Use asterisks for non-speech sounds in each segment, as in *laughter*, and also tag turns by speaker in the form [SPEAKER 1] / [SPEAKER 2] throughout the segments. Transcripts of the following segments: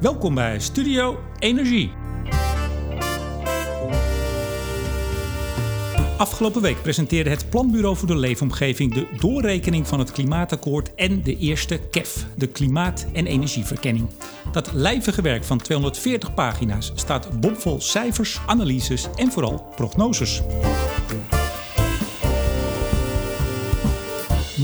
[SPEAKER 1] Welkom bij Studio Energie. Afgelopen week presenteerde het Planbureau voor de Leefomgeving de doorrekening van het klimaatakkoord en de eerste KEF, de Klimaat- en Energieverkenning. Dat lijvige werk van 240 pagina's staat bomvol cijfers, analyses en vooral prognoses.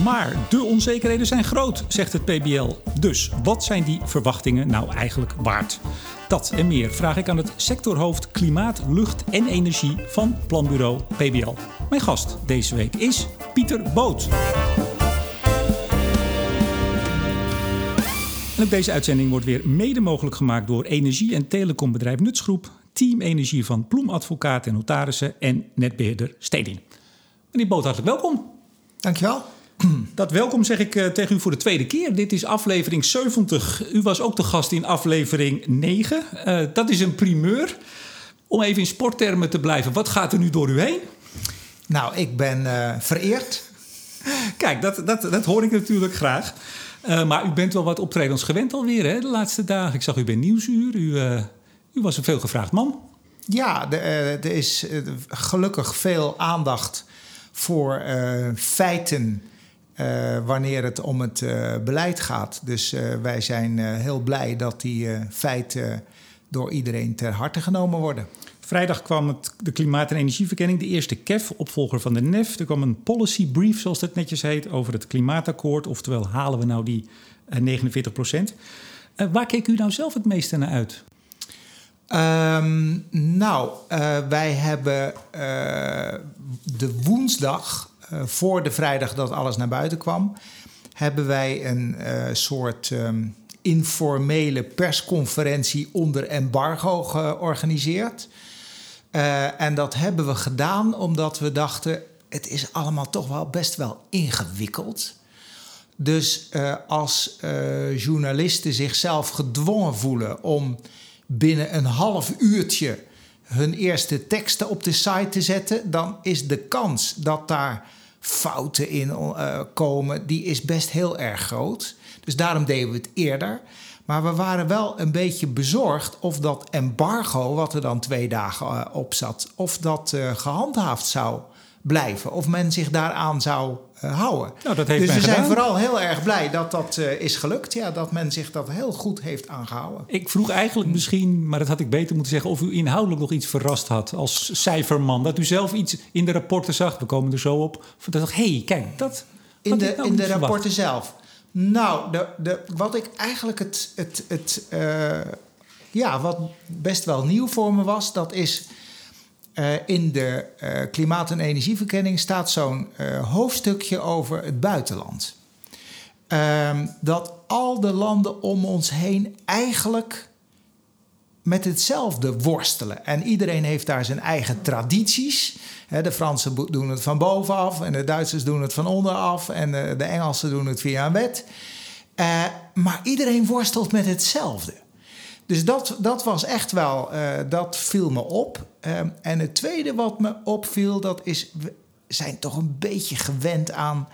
[SPEAKER 1] Maar de onzekerheden zijn groot, zegt het PBL. Dus wat zijn die verwachtingen nou eigenlijk waard? Dat en meer vraag ik aan het sectorhoofd Klimaat, Lucht en Energie van Planbureau PBL. Mijn gast deze week is Pieter Boot. En ook deze uitzending wordt weer mede mogelijk gemaakt door energie- en telecombedrijf Nutsgroep, Team Energie van Ploem Advocaten en Notarissen en netbeheerder Stedin. Meneer Boot, hartelijk welkom.
[SPEAKER 2] Dankjewel. *clears throat*
[SPEAKER 1] Dat welkom zeg ik uh, tegen u voor de tweede keer. Dit is aflevering 70. U was ook de gast in aflevering 9. Uh, dat is een primeur. Om even in sporttermen te blijven, wat gaat er nu door u heen?
[SPEAKER 2] Nou, ik ben uh, vereerd. *laughs*
[SPEAKER 1] Kijk, dat, dat, dat hoor ik natuurlijk graag. maar u bent wel wat optredens gewend alweer hè, de laatste dagen. Ik zag u bij Nieuwsuur. U, u was een veelgevraagd man.
[SPEAKER 2] Ja, er is gelukkig veel aandacht voor feiten wanneer het om het uh, beleid gaat. Dus uh, wij zijn heel blij dat die feiten door iedereen ter harte genomen worden.
[SPEAKER 1] Vrijdag kwam het, de Klimaat- en Energieverkenning, de eerste KEF, opvolger van de NEF. Er kwam een policy brief, zoals dat netjes heet, over het klimaatakkoord. Oftewel, halen we nou die 49 procent? waar keek u nou zelf het meeste naar uit?
[SPEAKER 2] Um, nou, wij hebben de woensdag voor de vrijdag dat alles naar buiten kwam, hebben wij een uh, soort um, informele persconferentie onder embargo georganiseerd. Uh, en dat hebben we gedaan omdat we dachten: het is allemaal toch wel best wel ingewikkeld. Dus als journalisten zichzelf gedwongen voelen om binnen een half uurtje hun eerste teksten op de site te zetten, dan is de kans dat daar fouten in uh, komen, die is best heel erg groot. Dus daarom deden we het eerder. Maar we waren wel een beetje bezorgd of dat embargo, wat er dan twee dagen uh, op zat, of dat uh, gehandhaafd zou blijven. Of men zich daaraan zou houden.
[SPEAKER 1] Nou, dat heeft
[SPEAKER 2] dus we
[SPEAKER 1] gedaan.
[SPEAKER 2] zijn vooral heel erg blij dat dat uh, is gelukt. Ja, dat men zich dat heel goed heeft aangehouden.
[SPEAKER 1] Ik vroeg eigenlijk misschien, maar dat had ik beter moeten zeggen... of u inhoudelijk nog iets verrast had als cijferman. Dat u zelf iets in de rapporten zag. We komen er zo op. Dat dacht, hé, hey, kijk, dat
[SPEAKER 2] In de,
[SPEAKER 1] nou
[SPEAKER 2] in de rapporten zelf? Nou, de, de, wat ik eigenlijk het... het, het uh, ja, wat best wel nieuw voor me was... dat is uh, in de uh, klimaat- en energieverkenning staat zo'n uh, hoofdstukje over het buitenland. Um, dat al de landen om ons heen eigenlijk met hetzelfde worstelen. En iedereen heeft daar zijn eigen tradities. De Fransen doen het van bovenaf en de Duitsers doen het van onderaf en de Engelsen doen het via een wet. maar iedereen worstelt met hetzelfde. Dus dat, dat was echt wel, uh, dat viel me op. Uh, en het tweede wat me opviel, dat is, we zijn toch een beetje gewend aan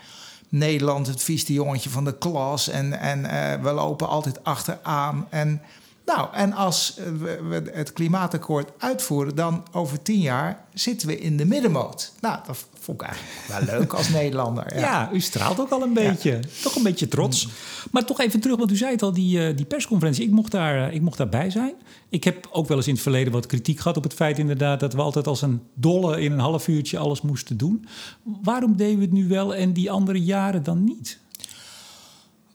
[SPEAKER 2] Nederland, het vieste jongetje van de klas. En, en uh, we lopen altijd achteraan. En, nou, en als we, we het klimaatakkoord uitvoeren, dan over tien jaar zitten we in de middenmoot. Nou, dat vond ik eigenlijk wel leuk als *laughs* Nederlander.
[SPEAKER 1] Ja. ja. u straalt ook al een beetje. Ja. Toch een beetje trots. Maar toch even terug, want u zei het al, die, uh, die persconferentie. Ik mocht, daar, uh, ik mocht daarbij zijn. Ik heb ook wel eens in het verleden wat kritiek gehad op het feit inderdaad... dat we altijd als een dolle in een half uurtje alles moesten doen. Waarom deden we het nu wel en die andere jaren dan niet?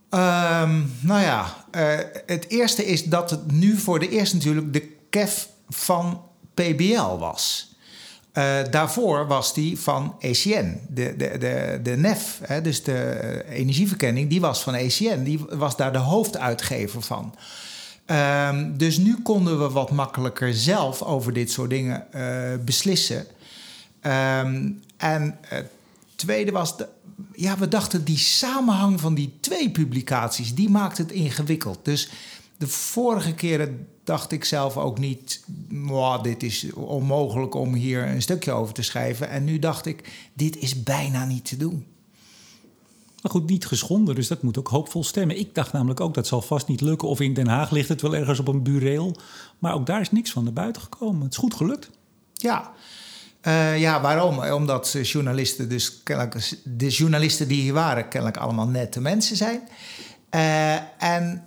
[SPEAKER 2] Um, nou ja, uh, het eerste is dat het nu voor de eerste natuurlijk de KEF van PBL was. Uh, daarvoor was die van ECN, de, de, de, de NEF, hè, dus de energieverkenning, die was van ECN. Die was daar de hoofduitgever van. Um, dus nu konden we wat makkelijker zelf over dit soort dingen uh, beslissen. Um, en het tweede was, de, ja, we dachten die samenhang van die twee publicaties, die maakt het ingewikkeld. Dus de vorige keren dacht ik zelf ook niet, wow, dit is onmogelijk om hier een stukje over te schrijven. En nu dacht ik, dit is bijna niet te doen.
[SPEAKER 1] Maar goed, niet geschonden, dus dat moet ook hoopvol stemmen. Ik dacht namelijk ook, dat zal vast niet lukken. Of in Den Haag ligt het wel ergens op een bureel. Maar ook daar is niks van naar buiten gekomen. Het is goed gelukt.
[SPEAKER 2] Ja, uh, ja, waarom? Omdat journalisten, dus kennelijk, de journalisten die hier waren, kennelijk allemaal nette mensen zijn. Uh, en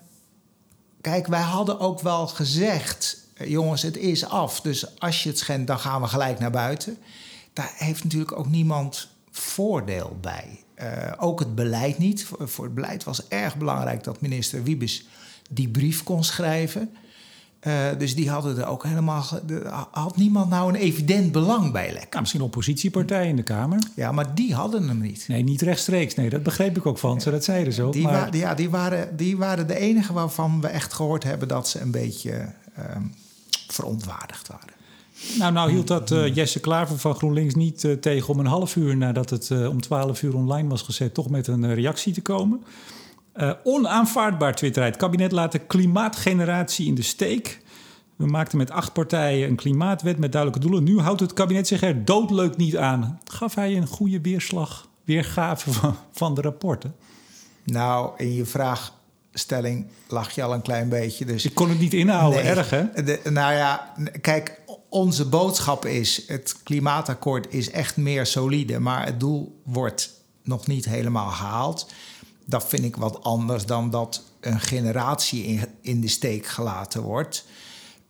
[SPEAKER 2] kijk, wij hadden ook wel gezegd, jongens, het is af. Dus als je het schendt, dan gaan we gelijk naar buiten. Daar heeft natuurlijk ook niemand voordeel bij. Uh, ook het beleid niet. Voor, voor, het beleid was erg belangrijk dat minister Wiebes die brief kon schrijven. Uh, dus die hadden er ook helemaal. Had niemand nou een evident belang bij lekker?
[SPEAKER 1] Ja, misschien oppositiepartijen in de Kamer.
[SPEAKER 2] Ja, maar die hadden hem niet.
[SPEAKER 1] Nee, niet rechtstreeks. Nee, dat begreep ik ook van ze. Dat zeiden ze ook.
[SPEAKER 2] Die,
[SPEAKER 1] maar...
[SPEAKER 2] wa ja, die, waren, die waren de enige waarvan we echt gehoord hebben dat ze een beetje uh, verontwaardigd waren.
[SPEAKER 1] Nou, nou hield dat uh, Jesse Klaver van GroenLinks niet uh, tegen om een half uur nadat het uh, om 12 uur online was gezet, toch met een reactie te komen. Onaanvaardbaar Twitter. Het kabinet laat de klimaatgeneratie in de steek. We maakten met acht partijen een klimaatwet met duidelijke doelen. Nu houdt het kabinet zich er doodleuk niet aan. Gaf hij een goede weerslag, weergave van, van de rapporten?
[SPEAKER 2] Nou, in je vraagstelling lag je al een klein beetje. Dus...
[SPEAKER 1] Ik kon het niet inhouden, nee, erg hè?
[SPEAKER 2] De, nou ja, kijk, onze boodschap is: het klimaatakkoord is echt meer solide, maar het doel wordt nog niet helemaal gehaald. Dat vind ik wat anders dan dat een generatie in, de steek gelaten wordt.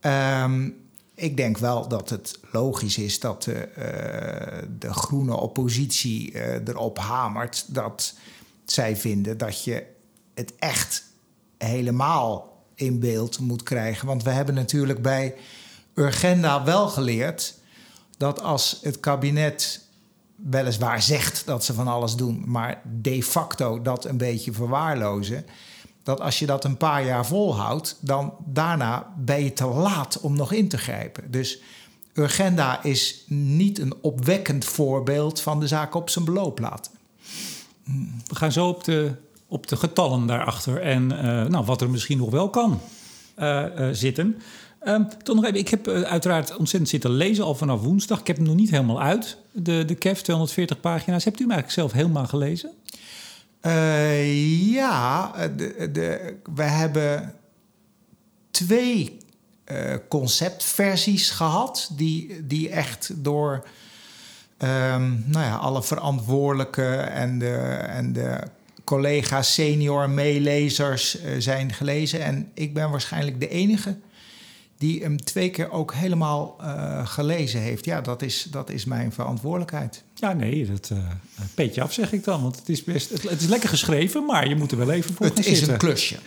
[SPEAKER 2] Um, ik denk wel dat het logisch is dat de, uh, de groene oppositie uh, erop hamert dat zij vinden dat je het echt helemaal in beeld moet krijgen. Want we hebben natuurlijk bij Urgenda wel geleerd dat als het kabinet weliswaar zegt dat ze van alles doen, maar de facto dat een beetje verwaarlozen, dat als je dat een paar jaar volhoudt, dan daarna ben je te laat om nog in te grijpen. Dus Urgenda is niet een opwekkend voorbeeld van de zaak op zijn beloop laten.
[SPEAKER 1] We gaan zo op de, op de getallen daarachter en uh, nou, wat er misschien nog wel kan uh, uh, zitten. Um, nog even, ik heb uiteraard ontzettend zitten lezen al vanaf woensdag. Ik heb hem nog niet helemaal uit, de, de KEF, 240 pagina's. Hebt u hem eigenlijk zelf helemaal gelezen?
[SPEAKER 2] Uh, ja, de, de, we hebben twee conceptversies gehad, die, die echt door um, nou ja, alle verantwoordelijken en de, en de collega's, senior meelezers zijn gelezen. En ik ben waarschijnlijk de enige die hem twee keer ook helemaal uh, gelezen heeft. Ja, dat is, dat is mijn verantwoordelijkheid.
[SPEAKER 1] Ja, nee, dat uh, peetje af zeg ik dan. Want het is best, het, het, is lekker geschreven, maar je moet er wel even voor
[SPEAKER 2] het
[SPEAKER 1] gaan zitten.
[SPEAKER 2] Het is een klusje.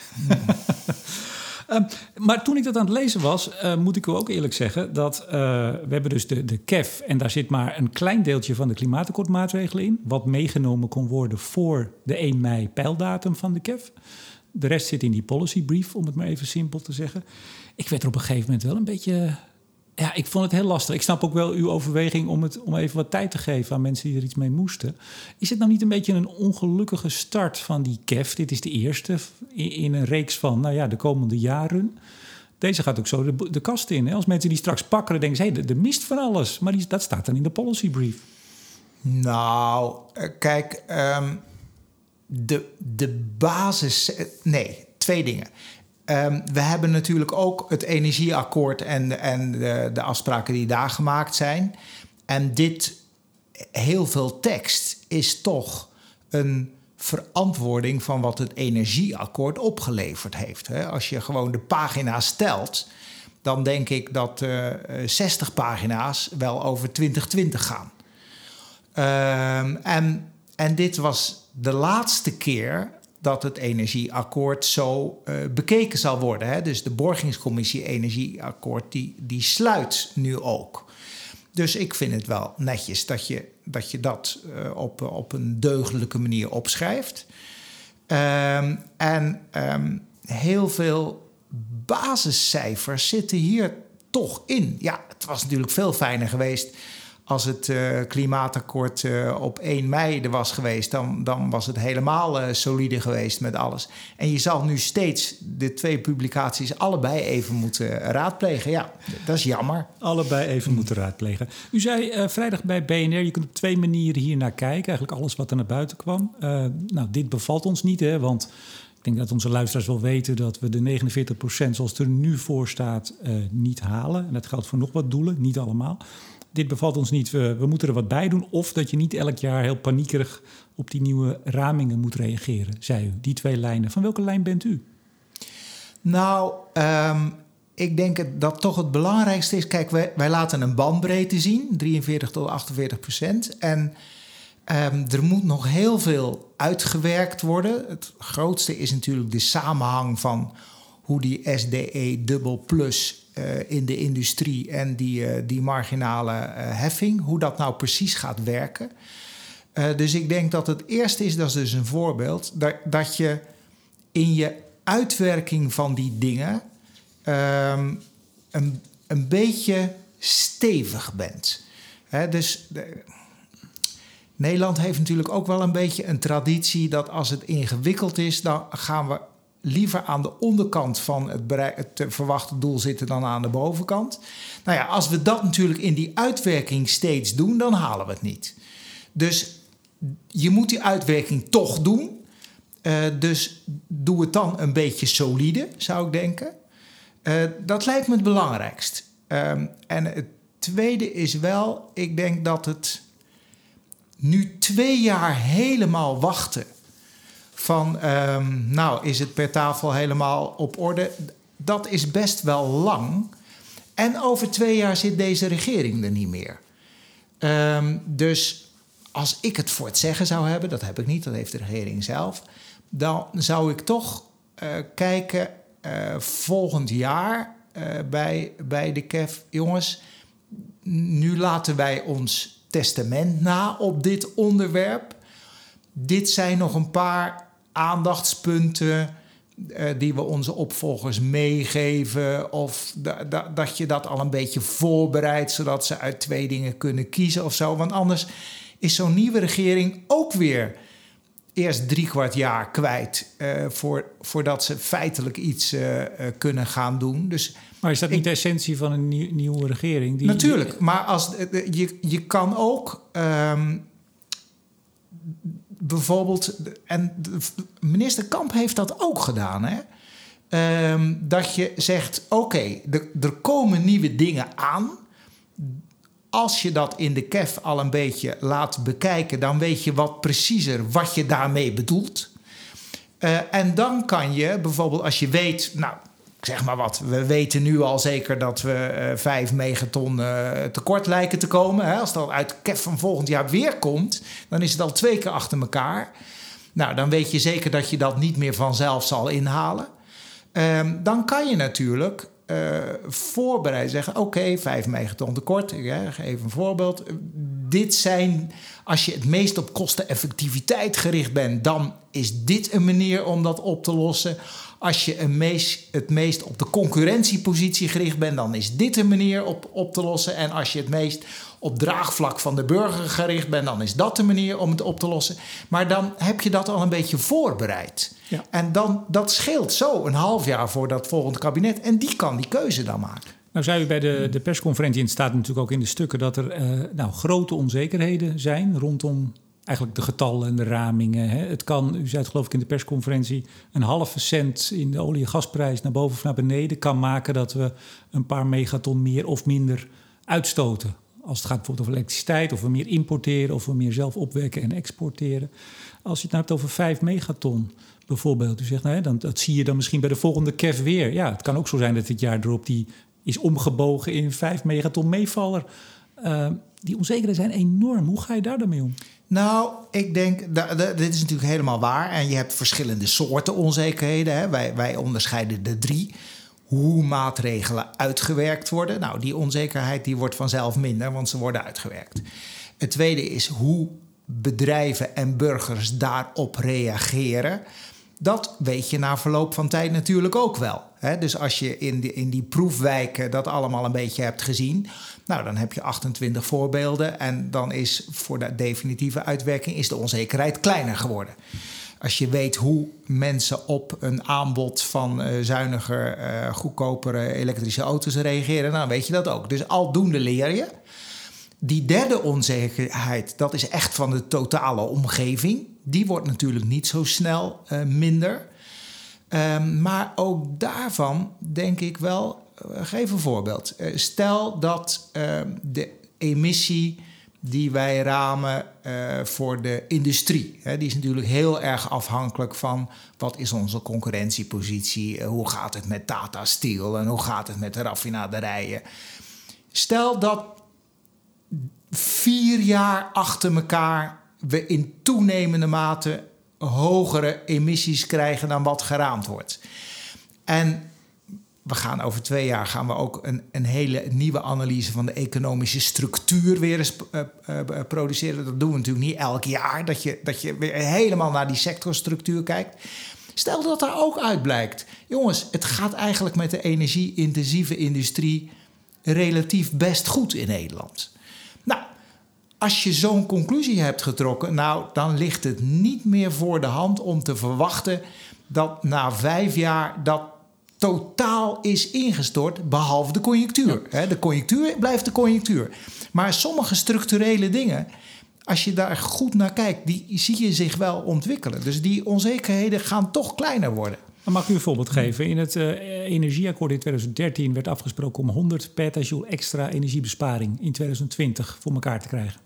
[SPEAKER 1] um, *laughs* maar toen ik dat aan het lezen was, uh, moet ik u ook eerlijk zeggen dat we hebben dus de, de KEF en daar zit maar een klein deeltje van de klimaatakkoordmaatregelen in, wat meegenomen kon worden voor de 1 mei pijldatum van de KEF. De rest zit in die policy brief, om het maar even simpel te zeggen. Ik werd er op een gegeven moment wel een beetje. Ja, ik vond het heel lastig. Ik snap ook wel uw overweging om, het, om even wat tijd te geven aan mensen die er iets mee moesten. Is het nou niet een beetje een ongelukkige start van die KEF? Dit is de eerste in, een reeks van, nou ja, de komende jaren. Deze gaat ook zo de, de kast in. Hè? Als mensen die straks pakken, denken ze, hé, hey, er mist van alles. Maar dat staat dan in de policy brief.
[SPEAKER 2] Nou, kijk, um, de, de basis. Nee, twee dingen. Um, we hebben natuurlijk ook het energieakkoord en, en de, de, afspraken die daar gemaakt zijn. En dit, heel veel tekst, is toch een verantwoording van wat het energieakkoord opgeleverd heeft. Als je gewoon de pagina's stelt, dan denk ik dat uh, 60 pagina's wel over 2020 gaan. Um, en, en dit was de laatste keer dat het energieakkoord zo uh, bekeken zal worden. Hè? Dus de borgingscommissie energieakkoord die, die sluit nu ook. Dus ik vind het wel netjes dat je dat, je dat uh, op, op een deugdelijke manier opschrijft. Um, en um, heel veel basiscijfers zitten hier toch in. Ja, het was natuurlijk veel fijner geweest als het uh, klimaatakkoord uh, op 1 mei er was geweest, dan, dan was het helemaal uh, solide geweest met alles. En je zal nu steeds de twee publicaties allebei even moeten raadplegen. Ja, dat is jammer.
[SPEAKER 1] Allebei even moeten raadplegen. U zei vrijdag bij BNR, je kunt op twee manieren hier naar kijken. Eigenlijk alles wat er naar buiten kwam. nou, dit bevalt ons niet, hè, want ik denk dat onze luisteraars wel weten dat we de 49% zoals het er nu voor staat niet halen. En dat geldt voor nog wat doelen, niet allemaal dit bevalt ons niet, we, moeten er wat bij doen. Of dat je niet elk jaar heel paniekerig op die nieuwe ramingen moet reageren, zei u. Die twee lijnen. Van welke lijn bent u?
[SPEAKER 2] Nou, um, ik denk dat toch het belangrijkste is... Kijk, wij, laten een bandbreedte zien, 43 tot 48 procent. En um, er moet nog heel veel uitgewerkt worden. Het grootste is natuurlijk de samenhang van hoe die SDE dubbel plus in de industrie en die, uh, die marginale uh, heffing, hoe dat nou precies gaat werken. dus ik denk dat het eerste is, dat is dus een voorbeeld, dat, dat je in je uitwerking van die dingen um, een, een beetje stevig bent. Dus de, Nederland heeft natuurlijk ook wel een beetje een traditie dat als het ingewikkeld is, dan gaan we liever aan de onderkant van het, het verwachte doel zitten dan aan de bovenkant. Nou ja, als we dat natuurlijk in die uitwerking steeds doen, dan halen we het niet. Dus je moet die uitwerking toch doen. Uh, dus doe het dan een beetje solide, zou ik denken. Uh, dat lijkt me het belangrijkst. Um, en het tweede is wel, ik denk dat het nu twee jaar helemaal wachten van, um, nou, is het per tafel helemaal op orde? Dat is best wel lang. En over twee jaar zit deze regering er niet meer. Um, dus als ik het voor het zeggen zou hebben, dat heb ik niet, dat heeft de regering zelf, dan zou ik toch uh, kijken uh, volgend jaar uh, bij, bij de KEF. Jongens, nu laten wij ons testament na op dit onderwerp. Dit zijn nog een paar aandachtspunten uh, die we onze opvolgers meegeven. Of da, da, dat je dat al een beetje voorbereidt, zodat ze uit twee dingen kunnen kiezen of zo. Want anders is zo'n nieuwe regering ook weer eerst drie kwart jaar kwijt uh, voor, voordat ze feitelijk iets uh, kunnen gaan doen. Dus
[SPEAKER 1] maar is dat niet de essentie van een nieuw, nieuwe regering?
[SPEAKER 2] Die, natuurlijk, maar als, je, je kan ook. Um, bijvoorbeeld, en minister Kamp heeft dat ook gedaan, hè? Um, dat je zegt: oké, okay, er komen nieuwe dingen aan. Als je dat in de KEF al een beetje laat bekijken, dan weet je wat preciezer wat je daarmee bedoelt. Uh, en dan kan je bijvoorbeeld, als je weet, nou, zeg maar wat, we weten nu al zeker dat we uh, 5 megaton uh, tekort lijken te komen. Hè? Als dat uit KEF van volgend jaar weer komt, dan is het al twee keer achter elkaar. Nou, dan weet je zeker dat je dat niet meer vanzelf zal inhalen. Um, dan kan je natuurlijk uh, voorbereid zeggen: oké, okay, 5 megaton tekort. Ik geef een voorbeeld. Dit zijn, als je het meest op kosteneffectiviteit gericht bent, dan is dit een manier om dat op te lossen. Als je een meest, het meest op de concurrentiepositie gericht bent, dan is dit een manier op, op te lossen. En als je het meest op draagvlak van de burger gericht bent, dan is dat de manier om het op te lossen. Maar dan heb je dat al een beetje voorbereid. Ja. En dan, dat scheelt zo een half jaar voor dat volgende kabinet. En die kan die keuze dan maken.
[SPEAKER 1] Nou zei u bij de, de persconferentie, en het staat natuurlijk ook in de stukken... dat er uh, nou, grote onzekerheden zijn rondom eigenlijk de getallen en de ramingen. Hè. Het kan, u zei het geloof ik in de persconferentie, een halve cent in de olie- en gasprijs naar boven of naar beneden kan maken dat we een paar megaton meer of minder uitstoten. Als het gaat bijvoorbeeld over elektriciteit, of we meer importeren, of we meer zelf opwekken en exporteren. Als je het nou hebt over 5 megaton bijvoorbeeld, u zegt, nou, dan, dat zie je dan misschien bij de volgende KEF weer. Ja, het kan ook zo zijn dat dit jaar erop die is omgebogen in 5 megaton meevaller. Uh, die onzekerheden zijn enorm. Hoe ga je daar dan mee om?
[SPEAKER 2] Nou, ik denk, dit is natuurlijk helemaal waar. En je hebt verschillende soorten onzekerheden. Hè. Wij, wij onderscheiden de drie. Hoe maatregelen uitgewerkt worden. Nou, die onzekerheid die wordt vanzelf minder, want ze worden uitgewerkt. Het tweede is hoe bedrijven en burgers daarop reageren. Dat weet je na verloop van tijd natuurlijk ook wel. Dus als je in, die in die proefwijken dat allemaal een beetje hebt gezien, nou dan heb je 28 voorbeelden en dan is voor de definitieve uitwerking is de onzekerheid kleiner geworden. Als je weet hoe mensen op een aanbod van uh, zuiniger, uh, goedkopere elektrische auto's reageren, dan weet je dat ook. Dus aldoende leer je. Die derde onzekerheid, dat is echt van de totale omgeving. Die wordt natuurlijk niet zo snel uh, minder. Um, maar ook daarvan denk ik wel, geef een voorbeeld. stel dat ehm, de emissie die wij ramen uh, voor de industrie. He, die is natuurlijk heel erg afhankelijk van wat is onze concurrentiepositie, uh, hoe gaat het met Tata Steel en hoe gaat het met de raffinaderijen. Stel dat vier jaar achter elkaar we in toenemende mate hogere emissies krijgen dan wat geraamd wordt. En we gaan over twee jaar gaan we ook een, een hele nieuwe analyse van de economische structuur weer eens uh, uh, produceren. Dat doen we natuurlijk niet elk jaar, dat je, dat je weer helemaal naar die sectorstructuur kijkt. Stel dat daar ook uit blijkt. Jongens, het gaat eigenlijk met de energie-intensieve industrie relatief best goed in Nederland. Nou, als je zo'n conclusie hebt getrokken, nou, dan ligt het niet meer voor de hand om te verwachten dat na vijf jaar dat totaal is ingestort, behalve de conjunctuur. De conjunctuur blijft de conjunctuur. Maar sommige structurele dingen, als je daar goed naar kijkt, die zie je zich wel ontwikkelen. Dus die onzekerheden gaan toch kleiner worden.
[SPEAKER 1] mag ik u een voorbeeld geven? In het uh, energieakkoord in 2013 werd afgesproken om 100 petajoule extra energiebesparing in 2020 voor elkaar te krijgen.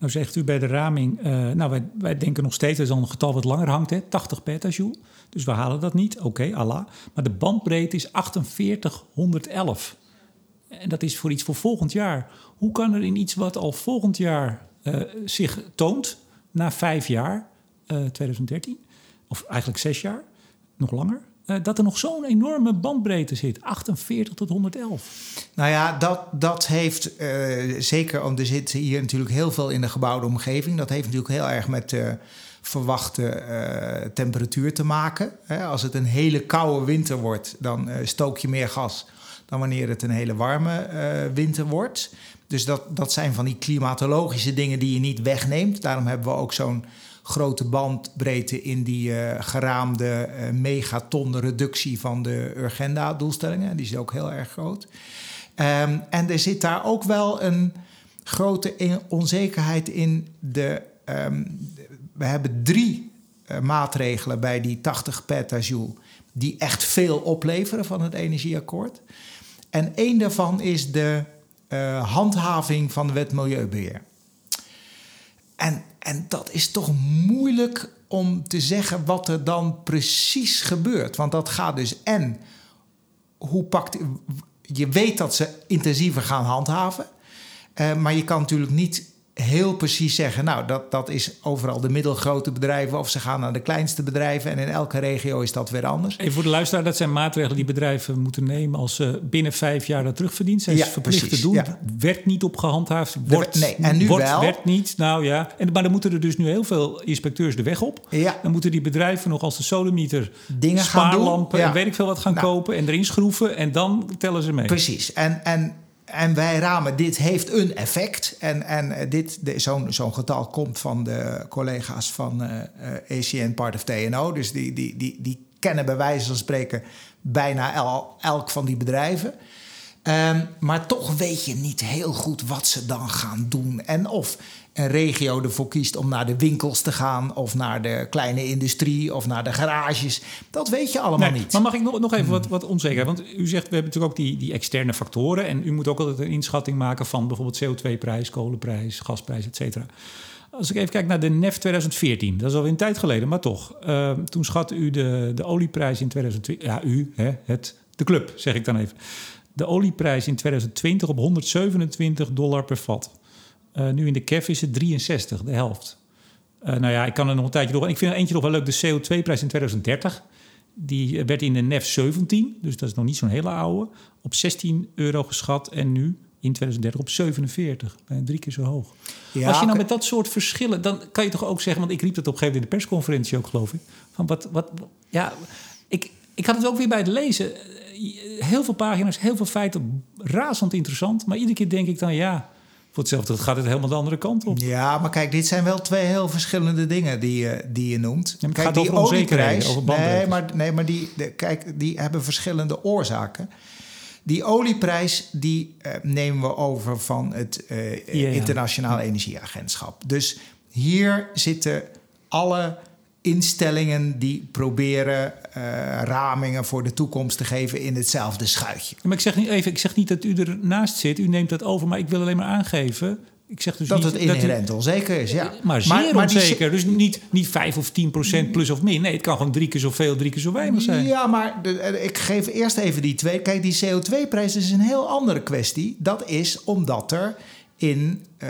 [SPEAKER 1] Nou zegt u bij de raming, uh, nou wij, wij denken nog steeds, dat is al een getal wat langer hangt, hè, 80 petajoule. Dus we halen dat niet, oké, okay, Allah. Maar de bandbreedte is 4811. En dat is voor iets voor volgend jaar. Hoe kan er in iets wat al volgend jaar uh, zich toont, na vijf jaar, uh, eh, 2013, of eigenlijk zes jaar, nog langer, uh, dat er nog zo'n enorme bandbreedte zit, 48 tot 111.
[SPEAKER 2] Nou ja, dat, dat heeft uh, zeker, want er zit hier natuurlijk heel veel in de gebouwde omgeving. Dat heeft natuurlijk heel erg met uh, verwachte temperatuur te maken. Hè, als het een hele koude winter wordt, dan stook je meer gas dan wanneer het een hele warme winter wordt. Dus dat, dat zijn van die klimatologische dingen die je niet wegneemt. Daarom hebben we ook zo'n grote bandbreedte in die uh, geraamde uh, megaton reductie van de Urgenda-doelstellingen. Die is ook heel erg groot. Um, en er zit daar ook wel een grote onzekerheid in. De, um, we hebben drie uh, maatregelen bij die 80 petajoule die echt veel opleveren van het energieakkoord. En één daarvan is de handhaving van de wet Milieubeheer. En en dat is toch moeilijk om te zeggen wat er dan precies gebeurt. Want dat gaat dus en hoe pakt. Je weet dat ze intensiever gaan handhaven. Uh, maar je kan natuurlijk niet heel precies zeggen, nou, dat, dat is overal de middelgrote bedrijven of ze gaan naar de kleinste bedrijven en in elke regio is dat weer anders.
[SPEAKER 1] Even voor de luisteraar, dat zijn maatregelen die bedrijven moeten nemen als ze binnen vijf jaar dat terugverdiend zijn. Ja, verplicht precies, te doen. Ja. Werd niet op gehandhaafd. Wordt,
[SPEAKER 2] nee, en nu
[SPEAKER 1] wordt,
[SPEAKER 2] wel.
[SPEAKER 1] Werd niet, nou ja. En, maar dan moeten er dus nu heel veel inspecteurs de weg op.
[SPEAKER 2] Ja.
[SPEAKER 1] Dan moeten die bedrijven nog als de solemieter
[SPEAKER 2] dingen
[SPEAKER 1] spaarlampen
[SPEAKER 2] gaan
[SPEAKER 1] en weet ik veel wat gaan nou. kopen en erin schroeven en dan tellen ze mee.
[SPEAKER 2] Precies. En, en en wij ramen, dit heeft een effect. En, en dit, zo'n zo'n getal komt van de collega's van uh, uh, ACN Part of TNO. Dus die, die, die, die kennen bij wijze van spreken bijna el, elk van die bedrijven. Um, maar toch weet je niet heel goed wat ze dan gaan doen. En of een regio ervoor kiest om naar de winkels te gaan, of naar de kleine industrie, of naar de garages. Dat weet je allemaal
[SPEAKER 1] nee,
[SPEAKER 2] niet.
[SPEAKER 1] Maar mag ik nog, nog even wat, wat onzeker? Want u zegt, we hebben natuurlijk ook die, die externe factoren. En u moet ook altijd een inschatting maken van bijvoorbeeld CO2-prijs, kolenprijs, gasprijs, et cetera. Als ik even kijk naar de NEF 2014, dat is al een tijd geleden, maar toch. Uh, toen schatte u de, de olieprijs in 2020. Ja, u, hè, het, de club, zeg ik dan even. De olieprijs in 2020 op 127 dollar per vat. Uh, nu in de KEF is het 63, de helft. Uh, nou ja, ik kan er nog een tijdje door. Ik vind er eentje nog wel leuk. De CO2-prijs in 2030. Die eh, werd in de NEF 17, dus dat is nog niet zo'n hele oude. Op 16 euro geschat en nu in 2030 op 47. Bijna drie keer zo hoog. Als je nou met dat soort verschillen... dan kan je toch ook zeggen... want ik riep dat op een gegeven moment in de persconferentie ook, geloof ik... van wat... wat ja, ik, ik had het ook weer bij het lezen. Heel veel pagina's, heel veel feiten, razend interessant. Maar iedere keer denk ik dan, ja... Voor hetzelfde gaat het helemaal de andere kant op.
[SPEAKER 2] Ja, maar kijk, dit zijn wel twee heel verschillende dingen die je, die je noemt.
[SPEAKER 1] Ja,
[SPEAKER 2] kijk,
[SPEAKER 1] die olieprijs, over
[SPEAKER 2] nee, maar, nee, maar die, de, kijk, die hebben verschillende oorzaken. Die olieprijs die uh, nemen we over van het uh, ja, ja. Internationaal Energieagentschap. Dus hier zitten alle instellingen die proberen uh, ramingen voor de toekomst te geven in hetzelfde schuitje.
[SPEAKER 1] Maar ik zeg niet even, ik zeg niet dat u ernaast zit, u neemt dat over, maar ik wil alleen maar aangeven. Ik zeg dus
[SPEAKER 2] dat
[SPEAKER 1] niet,
[SPEAKER 2] het inherent dat u, onzeker is, ja.
[SPEAKER 1] Maar zeer maar, maar onzeker. Dus niet, niet 5 of 10 procent plus of min. Nee, het kan gewoon drie keer zoveel, drie keer zo weinig zijn.
[SPEAKER 2] Ja, maar de, ik geef eerst even die twee. Kijk, die CO2-prijs is een heel andere kwestie. Dat is omdat er in uh,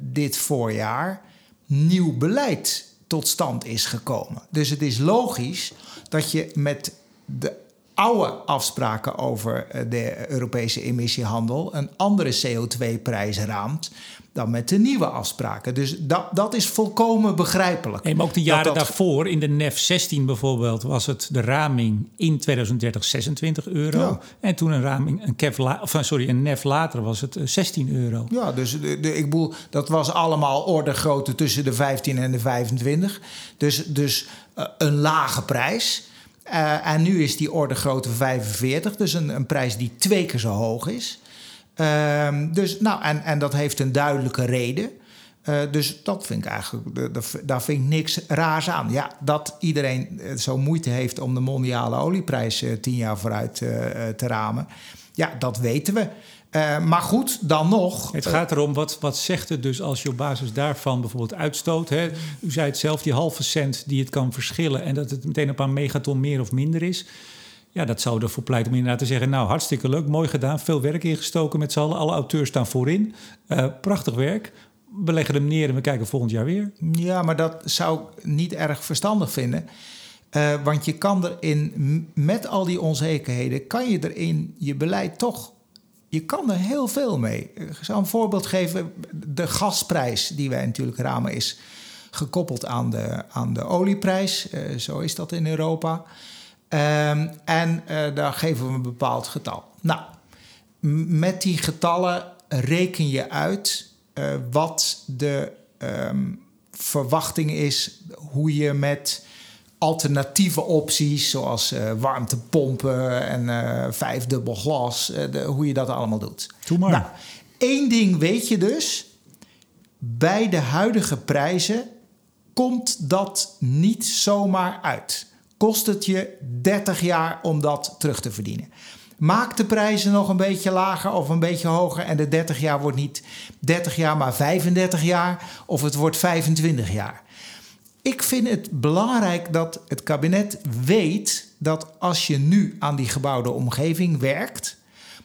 [SPEAKER 2] dit voorjaar nieuw beleid tot stand is gekomen. Dus het is logisch dat je met de oude afspraken over de Europese emissiehandel een andere CO2-prijs raamt dan met de nieuwe afspraken. Dus dat, dat is volkomen begrijpelijk.
[SPEAKER 1] Nee, maar ook de jaren dat dat... daarvoor, in de NEF 16 bijvoorbeeld, was het de raming in 2030 26 euro. Ja. En toen een raming, een, KEF la, of, sorry, een NEF later was het 16 euro.
[SPEAKER 2] Ja, dus de, de, ik bedoel, dat was allemaal orde grootte tussen de 15 en de 25. Dus, dus uh, een lage prijs. Uh, en nu is die orde grootte 45, dus een, een prijs die twee keer zo hoog is. Um, dus, nou, en, en dat heeft een duidelijke reden. Uh, dus dat vind ik eigenlijk, daar vind ik niks raars aan. Ja, dat iedereen zo moeite heeft om de mondiale olieprijs tien jaar vooruit te ramen. Ja, dat weten we. Maar goed, dan nog.
[SPEAKER 1] Het gaat erom, wat, wat zegt het dus als je op basis daarvan bijvoorbeeld uitstoot? Hè? U zei het zelf, die halve cent die het kan verschillen... en dat het meteen een paar megaton meer of minder is... Ja, dat zou ervoor pleiten om inderdaad te zeggen... nou, hartstikke leuk, mooi gedaan, veel werk ingestoken met z'n allen. Alle auteurs staan voorin. Uh, prachtig werk. We leggen hem neer en we kijken volgend jaar weer.
[SPEAKER 2] Ja, maar dat zou ik niet erg verstandig vinden. Uh, want je kan erin, met al die onzekerheden... kan je er in je beleid toch... je kan er heel veel mee. Ik zal een voorbeeld geven. De gasprijs die wij natuurlijk ramen is gekoppeld aan de, aan de olieprijs. Uh, zo is dat in Europa... Um, en uh, daar geven we een bepaald getal. Nou, met die getallen reken je uit uh, wat de um, verwachting is, hoe je met alternatieve opties, zoals uh, warmtepompen en vijfdubbel glas, de, hoe je dat allemaal doet.
[SPEAKER 1] Doe maar. Nou,
[SPEAKER 2] één ding weet je dus: bij de huidige prijzen komt dat niet zomaar uit kost het je 30 jaar om dat terug te verdienen. Maak de prijzen nog een beetje lager of een beetje hoger en de 30 jaar wordt niet 30 jaar, maar 35 jaar of het wordt 25 jaar. Ik vind het belangrijk dat het kabinet weet dat als je nu aan die gebouwde omgeving werkt,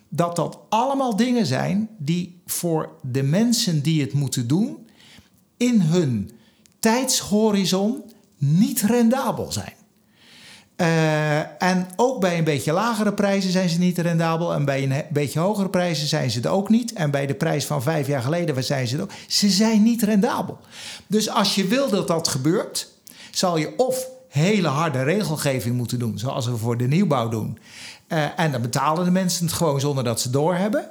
[SPEAKER 2] dat dat allemaal dingen zijn die voor de mensen die het moeten doen in hun tijdshorizon niet rendabel zijn. Uh, en ook bij een beetje lagere prijzen zijn ze niet rendabel. En bij een beetje hogere prijzen zijn ze het ook niet. En bij de prijs van vijf jaar geleden zijn ze het ook. Ze zijn niet rendabel. Dus als je wil dat dat gebeurt, zal je of hele harde regelgeving moeten doen, zoals we voor de nieuwbouw doen. Uh, en dan betalen de mensen het gewoon zonder dat ze doorhebben.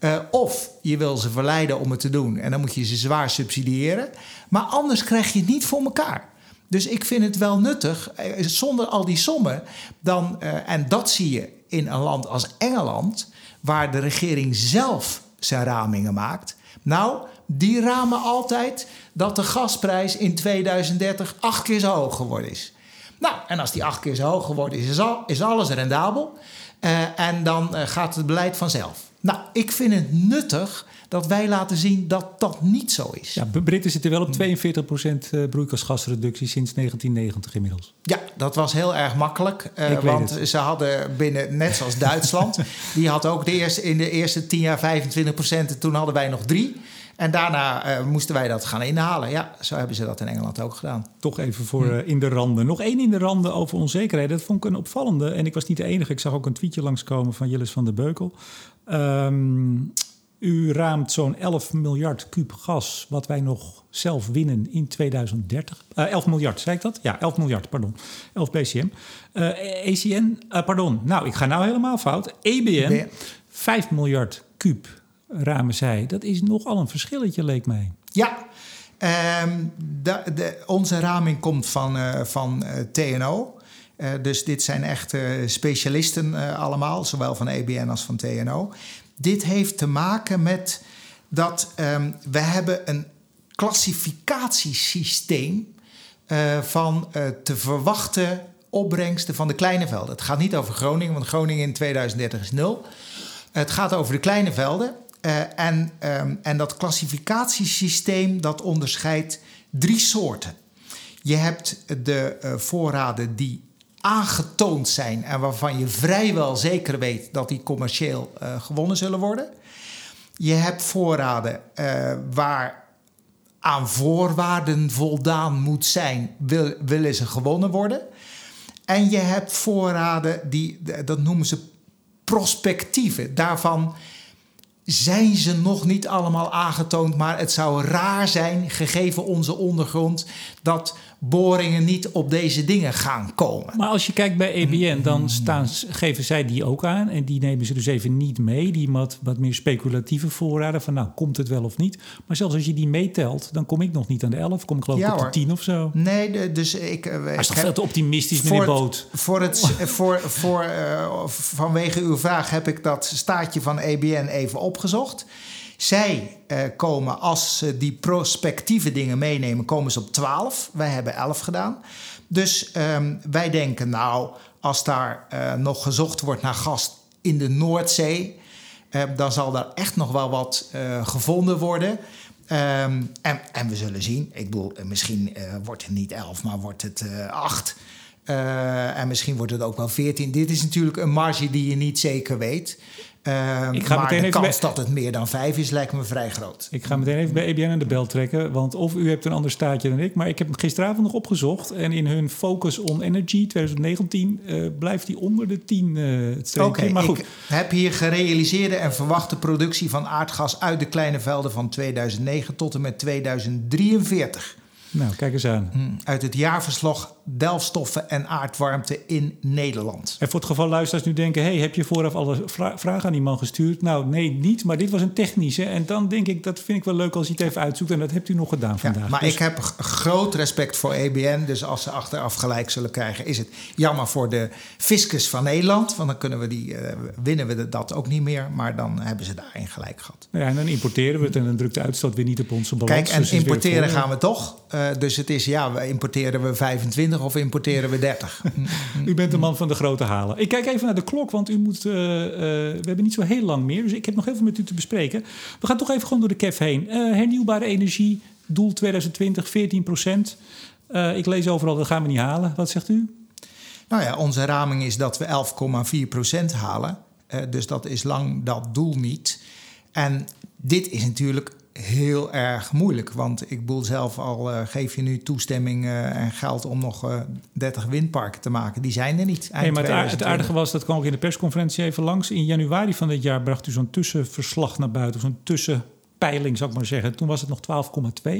[SPEAKER 2] Uh, of je wil ze verleiden om het te doen en dan moet je ze zwaar subsidiëren. Maar anders krijg je het niet voor elkaar. Dus ik vind het wel nuttig, eh, zonder al die sommen, dan, uh, en dat zie je in een land als Engeland, waar de regering zelf zijn ramingen maakt. Nou, die ramen altijd dat de gasprijs in 2030 acht keer zo hoog geworden is. Nou, en als die acht keer zo hoog geworden is, is, al, is alles rendabel. Uh, en dan gaat het beleid vanzelf. Nou, ik vind het nuttig dat wij laten zien dat dat niet zo is.
[SPEAKER 1] Ja, Britten zitten wel op 42% eh, broeikasgasreductie sinds 1990 inmiddels.
[SPEAKER 2] Ja, dat was heel erg makkelijk. Uh, want het. ze hadden binnen, net zoals Duitsland, *laughs* die had ook de eerste, in de eerste 10 jaar 25%. En toen hadden wij nog drie. En daarna uh, moesten wij dat gaan inhalen. Ja, zo hebben ze dat in Engeland ook gedaan.
[SPEAKER 1] Toch even voor uh, in de randen. Nog één in de randen over onzekerheid. Dat vond ik een opvallende. En ik was niet de enige. Ik zag ook een tweetje langskomen van Jillis van der Beukel. Um, U raamt zo'n 11 miljard kuub gas wat wij nog zelf winnen in 2030. Uh, 11 miljard, zei ik dat? Ja, 11 miljard, pardon. 11 BCM. Uh, ECN, uh, pardon. Nou, ik ga nou helemaal fout. EBN, nee. 5 miljard kuub ramen zij. Dat is nogal een verschilletje, leek mij.
[SPEAKER 2] Ja, um, de, de, onze raming komt van, uh, van TNO. Dus dit zijn echt uh, specialisten allemaal, zowel van EBN als van TNO. Dit heeft te maken met dat um, we hebben een klassificatiesysteem van te verwachten opbrengsten van de kleine velden. Het gaat niet over Groningen, want Groningen in 2030 is nul. Het gaat over de kleine velden. en, um, en dat klassificatiesysteem dat onderscheidt drie soorten. Je hebt de voorraden die aangetoond zijn en waarvan je vrijwel zeker weet dat die commercieel uh, gewonnen zullen worden. Je hebt voorraden uh, waar aan voorwaarden voldaan moet zijn, wil, willen ze gewonnen worden. En je hebt voorraden die, dat noemen ze prospectieven. Daarvan zijn ze nog niet allemaal aangetoond, maar het zou raar zijn, gegeven onze ondergrond, dat boringen niet op deze dingen gaan komen.
[SPEAKER 1] Maar als je kijkt bij EBN, dan staan, geven zij die ook aan. En die nemen ze dus even niet mee. Die wat, wat meer speculatieve voorraden. Van nou, komt het wel of niet. Maar zelfs als je die meetelt, dan kom ik nog niet aan de 11. Kom ik geloof ik ja, op de 10 of zo.
[SPEAKER 2] Nee, dus ik... Uh,
[SPEAKER 1] maar is toch veel te optimistisch, meneer Boot?
[SPEAKER 2] Voor het, *laughs* voor, voor, uh, vanwege uw vraag heb ik dat staatje van EBN even opgezocht. Zij uh, komen, als ze die prospectieve dingen meenemen, komen ze op 12. Wij hebben 11 gedaan. Dus um, wij denken, nou, als daar uh, nog gezocht wordt naar gas in de Noordzee, uh, dan zal daar echt nog wel wat gevonden worden. Um, en, en, we zullen zien. Ik bedoel, misschien wordt het niet 11, maar wordt het 8. en misschien wordt het ook wel 14. Dit is natuurlijk een marge die je niet zeker weet. Uh, ik ga maar meteen de even kans bij... dat het meer dan vijf is, lijkt me vrij groot.
[SPEAKER 1] Ik ga meteen even bij EBN aan de bel trekken. Want of u hebt een ander staatje dan ik. Maar ik heb hem gisteravond nog opgezocht. En in hun Focus on Energy 2019 uh, blijft die onder de 10 uh, het
[SPEAKER 2] Oké, okay, maar goed. ik heb hier gerealiseerde en verwachte productie van aardgas... uit de kleine velden van 2009 tot en met 2043.
[SPEAKER 1] Nou, kijk eens aan.
[SPEAKER 2] Hm, uit het jaarverslag delfstoffen en aardwarmte in Nederland.
[SPEAKER 1] En voor het geval luisteraars nu denken... hey, heb je vooraf alle vra vragen aan die man gestuurd? Nou, nee, niet. Maar dit was een technische. En dan denk ik, dat vind ik wel leuk als je het even uitzoekt. En dat hebt u nog gedaan vandaag. Ja,
[SPEAKER 2] maar dus... ik heb groot respect voor EBN. Dus als ze achteraf gelijk zullen krijgen... is het jammer voor de fiscus van Nederland. Want dan kunnen we die, uh, winnen we dat ook niet meer. Maar dan hebben ze daarin gelijk gehad.
[SPEAKER 1] Ja, en dan importeren we het. En dan drukt de uitstoot weer niet op onze balans.
[SPEAKER 2] Kijk, en dus importeren gaan we toch. Uh, dus het is, ja, we importeren we 25 of importeren we 30? *laughs*
[SPEAKER 1] u bent de man van de grote halen. Ik kijk even naar de klok, want u moet, uh, uh, we hebben niet zo heel lang meer. Dus ik heb nog heel veel met u te bespreken. We gaan toch even gewoon door de KEF heen. Uh, hernieuwbare energie, doel 2020, 14 procent. ik lees overal, dat gaan we niet halen. Wat zegt u?
[SPEAKER 2] Nou ja, onze raming is dat we 11,4 procent halen. dus dat is lang dat doel niet. En dit is natuurlijk heel erg moeilijk. Want ik bedoel zelf al, uh, geef je nu toestemming uh, en geld om nog uh, 30 windparken te maken. Die zijn er niet.
[SPEAKER 1] Nee, maar het, aardige was, dat kwam ook in de persconferentie even langs. In januari van dit jaar bracht u zo'n tussenverslag naar buiten. Zo'n tussenpeiling, zou ik maar zeggen. Toen was het nog 12,2.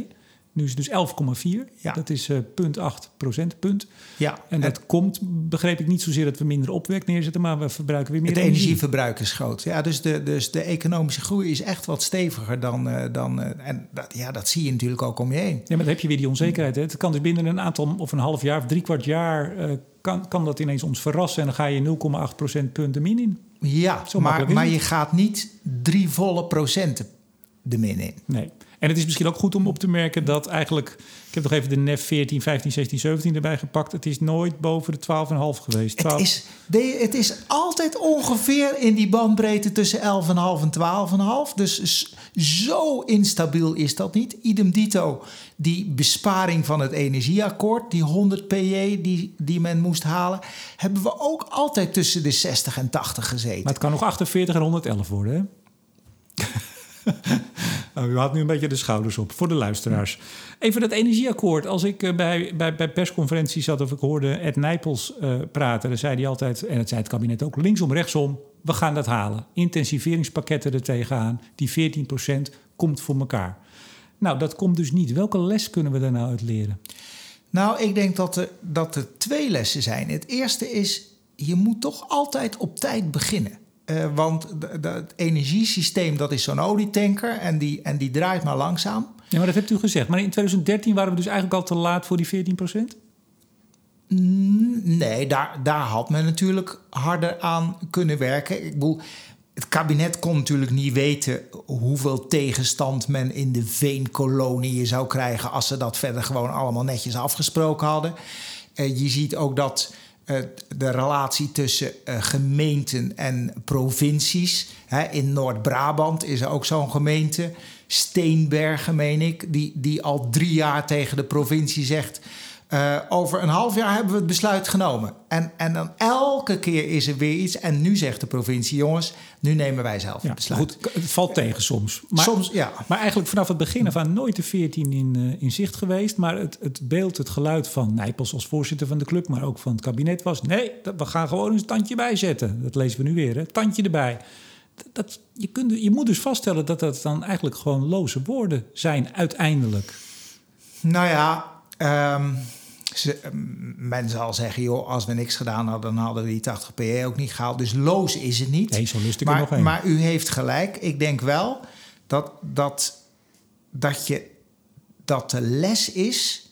[SPEAKER 1] Nu is het dus 11,4. Ja. Dat is uh, punt 8 procentpunt. Ja. En dat komt, begreep ik niet zozeer dat we minder opwek neerzetten, maar we verbruiken weer meer
[SPEAKER 2] Het energie. energieverbruik is groot. Ja, dus de, dus de economische groei is echt wat steviger dan. Uh, dan uh, en dat, ja, dat zie je natuurlijk ook om je heen.
[SPEAKER 1] Ja, maar dan heb je weer die onzekerheid. Hè? Het kan dus binnen een aantal, of een half jaar of drie kwart jaar, kan, kan dat ineens ons verrassen en dan ga je 0,8 procentpunten min in.
[SPEAKER 2] Ja, Zo maar, maar je gaat niet drie volle procenten de min in.
[SPEAKER 1] Nee. En het is misschien ook goed om op te merken dat eigenlijk... Ik heb nog even de NEF 14, 15, 16, 17 erbij gepakt. Het is nooit boven de 12,5 geweest.
[SPEAKER 2] 12... Het, is, de, het is altijd ongeveer in die bandbreedte tussen 11,5 en 12,5. Dus zo instabiel is dat niet. Idem dito, die besparing van het energieakkoord... die 100 PJ die, die men moest halen... hebben we ook altijd tussen de 60 en 80 gezeten.
[SPEAKER 1] Maar het kan nog 48 en 111 worden, hè? Nou, *laughs* u haalt nu een beetje de schouders op voor de luisteraars. Even dat energieakkoord. Als ik uh, bij, bij, bij persconferenties zat of ik hoorde Ed Nijpels uh, praten, dan zei hij altijd, en het zei het kabinet ook, linksom, rechtsom, we gaan dat halen. Intensiveringspakketten er tegenaan. Die 14% komt voor elkaar. Nou, dat komt dus niet. Welke les kunnen we daar nou uit leren?
[SPEAKER 2] Nou, ik denk dat er, dat er twee lessen zijn. Het eerste is, je moet toch altijd op tijd beginnen. Uh, want het energiesysteem, dat is zo'n olietanker en die, en die draait maar langzaam.
[SPEAKER 1] Ja, maar dat hebt u gezegd. Maar in 2013 waren we dus eigenlijk al te laat voor die 14 procent?
[SPEAKER 2] Nee, daar, daar had men natuurlijk harder aan kunnen werken. Ik bedoel, het kabinet kon natuurlijk niet weten hoeveel tegenstand men in de veenkoloniën zou krijgen als ze dat verder gewoon allemaal netjes afgesproken hadden. Uh, je ziet ook dat de relatie tussen uh, gemeenten en provincies. In Noord-Brabant is er ook zo'n gemeente, Steenbergen, meen ik, die, die al drie jaar tegen de provincie zegt. Uh, over een half jaar hebben we het besluit genomen. En, en dan elke keer is er weer iets. En nu zegt de provincie, jongens, nu nemen wij zelf het besluit.
[SPEAKER 1] Goed, het valt tegen soms. Maar,
[SPEAKER 2] soms, ja.
[SPEAKER 1] Maar eigenlijk vanaf het begin af aan nooit de 14 in, uh, in zicht geweest. Maar het, het beeld, het geluid van Nijpels als voorzitter van de club... maar ook van het kabinet was... nee, we gaan gewoon een tandje bijzetten. Dat lezen we nu weer, hè? Tandje erbij. Dat, je, kunt, je moet dus vaststellen dat dat dan eigenlijk gewoon loze woorden zijn uiteindelijk.
[SPEAKER 2] Nou ja, um, ze, men zal zeggen, joh, als we niks gedaan hadden, dan hadden we die 80 PE ook niet gehaald. Dus loos is het niet.
[SPEAKER 1] Nee, zo lust ik
[SPEAKER 2] maar,
[SPEAKER 1] er nog een.
[SPEAKER 2] Maar u heeft gelijk. Ik denk wel dat, dat, dat, je, dat de les is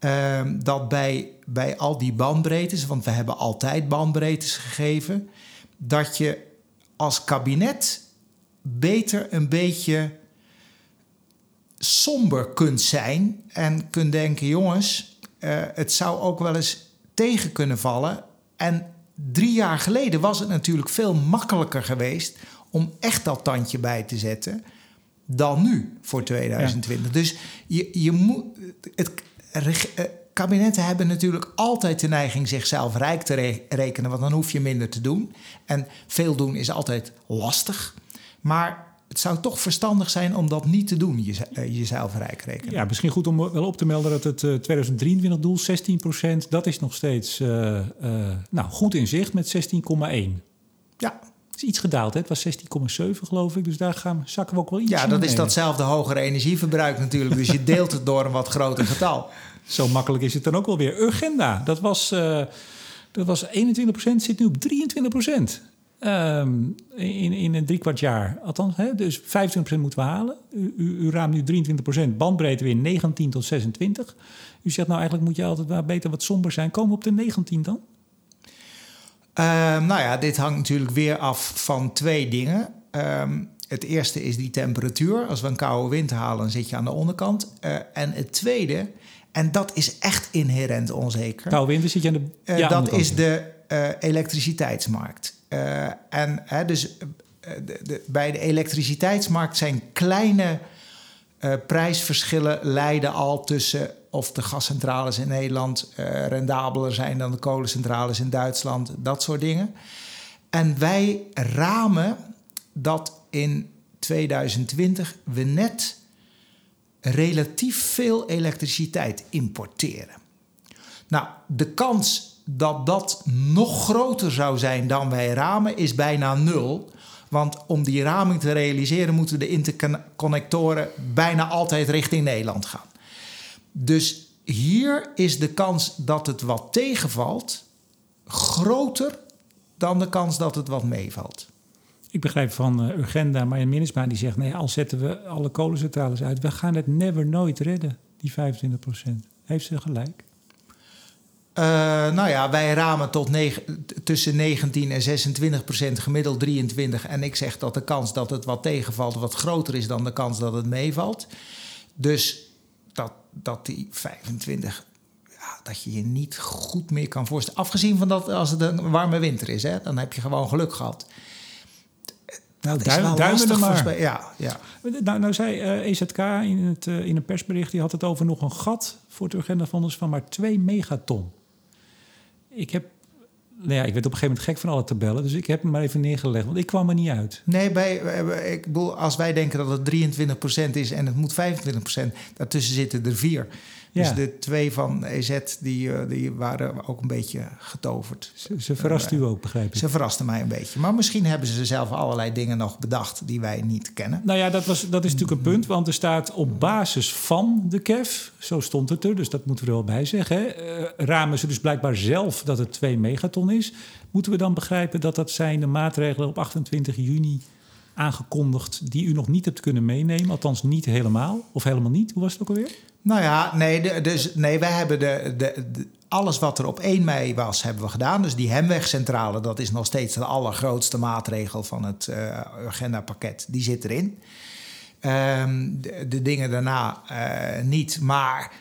[SPEAKER 2] um, dat bij, bij al die bandbreedtes, want we hebben altijd bandbreedtes gegeven, dat je als kabinet beter een beetje somber kunt zijn en kunt denken: jongens, uh, het zou ook wel eens tegen kunnen vallen. En drie jaar geleden was het natuurlijk veel makkelijker geweest om echt dat tandje bij te zetten dan nu voor 2020. Ja. Dus je, je moet. Het, uh, kabinetten hebben natuurlijk altijd de neiging zichzelf rijk te re rekenen, want dan hoef je minder te doen. En veel doen is altijd lastig. Maar het zou toch verstandig zijn om dat niet te doen, je, uh, jezelf rijk rekenen.
[SPEAKER 1] Ja, misschien goed om wel op te melden dat het uh, 2023-doel, 16%, dat is nog steeds uh, nou, goed in zicht met 16,1.
[SPEAKER 2] Ja.
[SPEAKER 1] Is iets gedaald, hè? het was 16,7 geloof ik, dus daar gaan, zakken we ook wel iets
[SPEAKER 2] Ja, dat is datzelfde hogere energieverbruik natuurlijk, dus je *laughs* deelt het door een wat groter getal.
[SPEAKER 1] Zo makkelijk is het dan ook wel weer. Urgenda, dat was, uh, dat was 21%, zit nu op 23%. Um, in, in een driekwart jaar. Althans, hè, dus 25% moeten we halen. U, u, u raamt nu 23%, bandbreedte weer 19 tot 26. U zegt nou eigenlijk moet je altijd maar beter wat somber zijn. Komen we op de 19 dan?
[SPEAKER 2] Uh, nou ja, dit hangt natuurlijk weer af van twee dingen. Um, het eerste is die temperatuur. Als we een koude wind halen, dan zit je aan de onderkant. Uh, en het tweede, en dat is echt inherent onzeker.
[SPEAKER 1] Koude wind zit je aan de
[SPEAKER 2] uh, ja, Dat is de uh, elektriciteitsmarkt. Uh, en hè, dus de, de, bij de elektriciteitsmarkt zijn kleine uh, prijsverschillen leiden al tussen of de gascentrales in Nederland rendabeler zijn dan de kolencentrales in Duitsland, dat soort dingen. En wij ramen dat in 2020 we net relatief veel elektriciteit importeren. Nou, de kans dat dat nog groter zou zijn dan wij ramen, is bijna nul. Want om die raming te realiseren, moeten de interconnectoren bijna altijd richting Nederland gaan. Dus hier is de kans dat het wat tegenvalt groter dan de kans dat het wat meevalt.
[SPEAKER 1] Ik begrijp van uh, Urgenda, maar Minnesma die zegt... nee, al zetten we alle kolencentrales uit... we gaan het never nooit redden, die 25 procent. Heeft ze gelijk?
[SPEAKER 2] Uh, nou ja, wij ramen tot tussen 19 en 26 procent, gemiddeld 23. En ik zeg dat de kans dat het wat tegenvalt wat groter is dan de kans dat het meevalt. Dus dat, dat die 25, ja, dat je je niet goed meer kan voorstellen. Afgezien van dat als het een warme winter is, hè, dan heb je gewoon geluk gehad.
[SPEAKER 1] Nou, duim, duimen er maar.
[SPEAKER 2] Ja, ja.
[SPEAKER 1] Nou, nou zei uh, EZK in, het, uh, in een persbericht... die had het over nog een gat voor het Urgenda-fonds van maar 2 megaton ik heb nou ja, ik werd op een gegeven moment gek van alle tabellen. Dus ik heb hem maar even neergelegd, want ik kwam er niet uit.
[SPEAKER 2] Nee, bij, ik bedoel, als wij denken dat het 23% is en het moet 25%, daartussen zitten er vier. Dus de twee van EZ die, eh, die waren ook een beetje getoverd.
[SPEAKER 1] Ze, ze verrast u ook, begrijp ik.
[SPEAKER 2] Ze verrasten mij een beetje. Maar misschien hebben ze zelf allerlei dingen nog bedacht die wij niet kennen.
[SPEAKER 1] Nou ja, dat, was, dat is natuurlijk een punt, want er staat op basis van de KEF, zo stond het er, dus dat moeten we er wel bij zeggen. Hè, eh, ramen ze dus blijkbaar zelf dat het 2 megaton is. Moeten we dan begrijpen dat dat zijn de maatregelen op 28 juni aangekondigd die u nog niet hebt kunnen meenemen? Althans niet helemaal, of helemaal niet. Hoe was het ook alweer?
[SPEAKER 2] Nou ja, nee, dus, nee wij hebben de, de, alles wat er op 1 mei was, hebben we gedaan. Dus die Hemwegcentrale, dat is nog steeds de allergrootste maatregel van het eh agendapakket. Die zit erin. Ehm, de, de dingen daarna eh, niet. Maar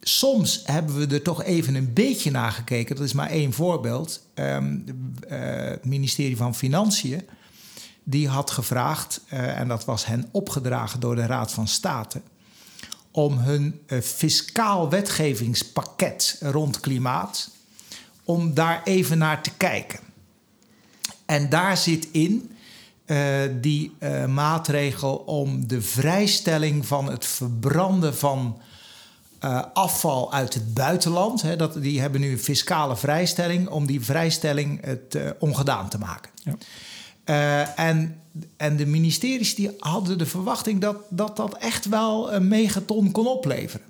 [SPEAKER 2] soms hebben we er toch even een beetje naar gekeken. Dat is maar één voorbeeld. Ehm, eh, het ministerie van Financiën die had gevraagd, eh, en dat was hen opgedragen door de Raad van State, om hun eh, fiscaal wetgevingspakket rond klimaat, om daar even naar te kijken. En daar zit in eh, die maatregel om de vrijstelling van het verbranden van afval uit het buitenland. Hè, dat, die hebben nu een fiscale vrijstelling om die vrijstelling het ongedaan te maken.
[SPEAKER 1] Ja.
[SPEAKER 2] Eh, en, en de ministeries die hadden de verwachting dat dat, dat echt wel een megaton kon opleveren.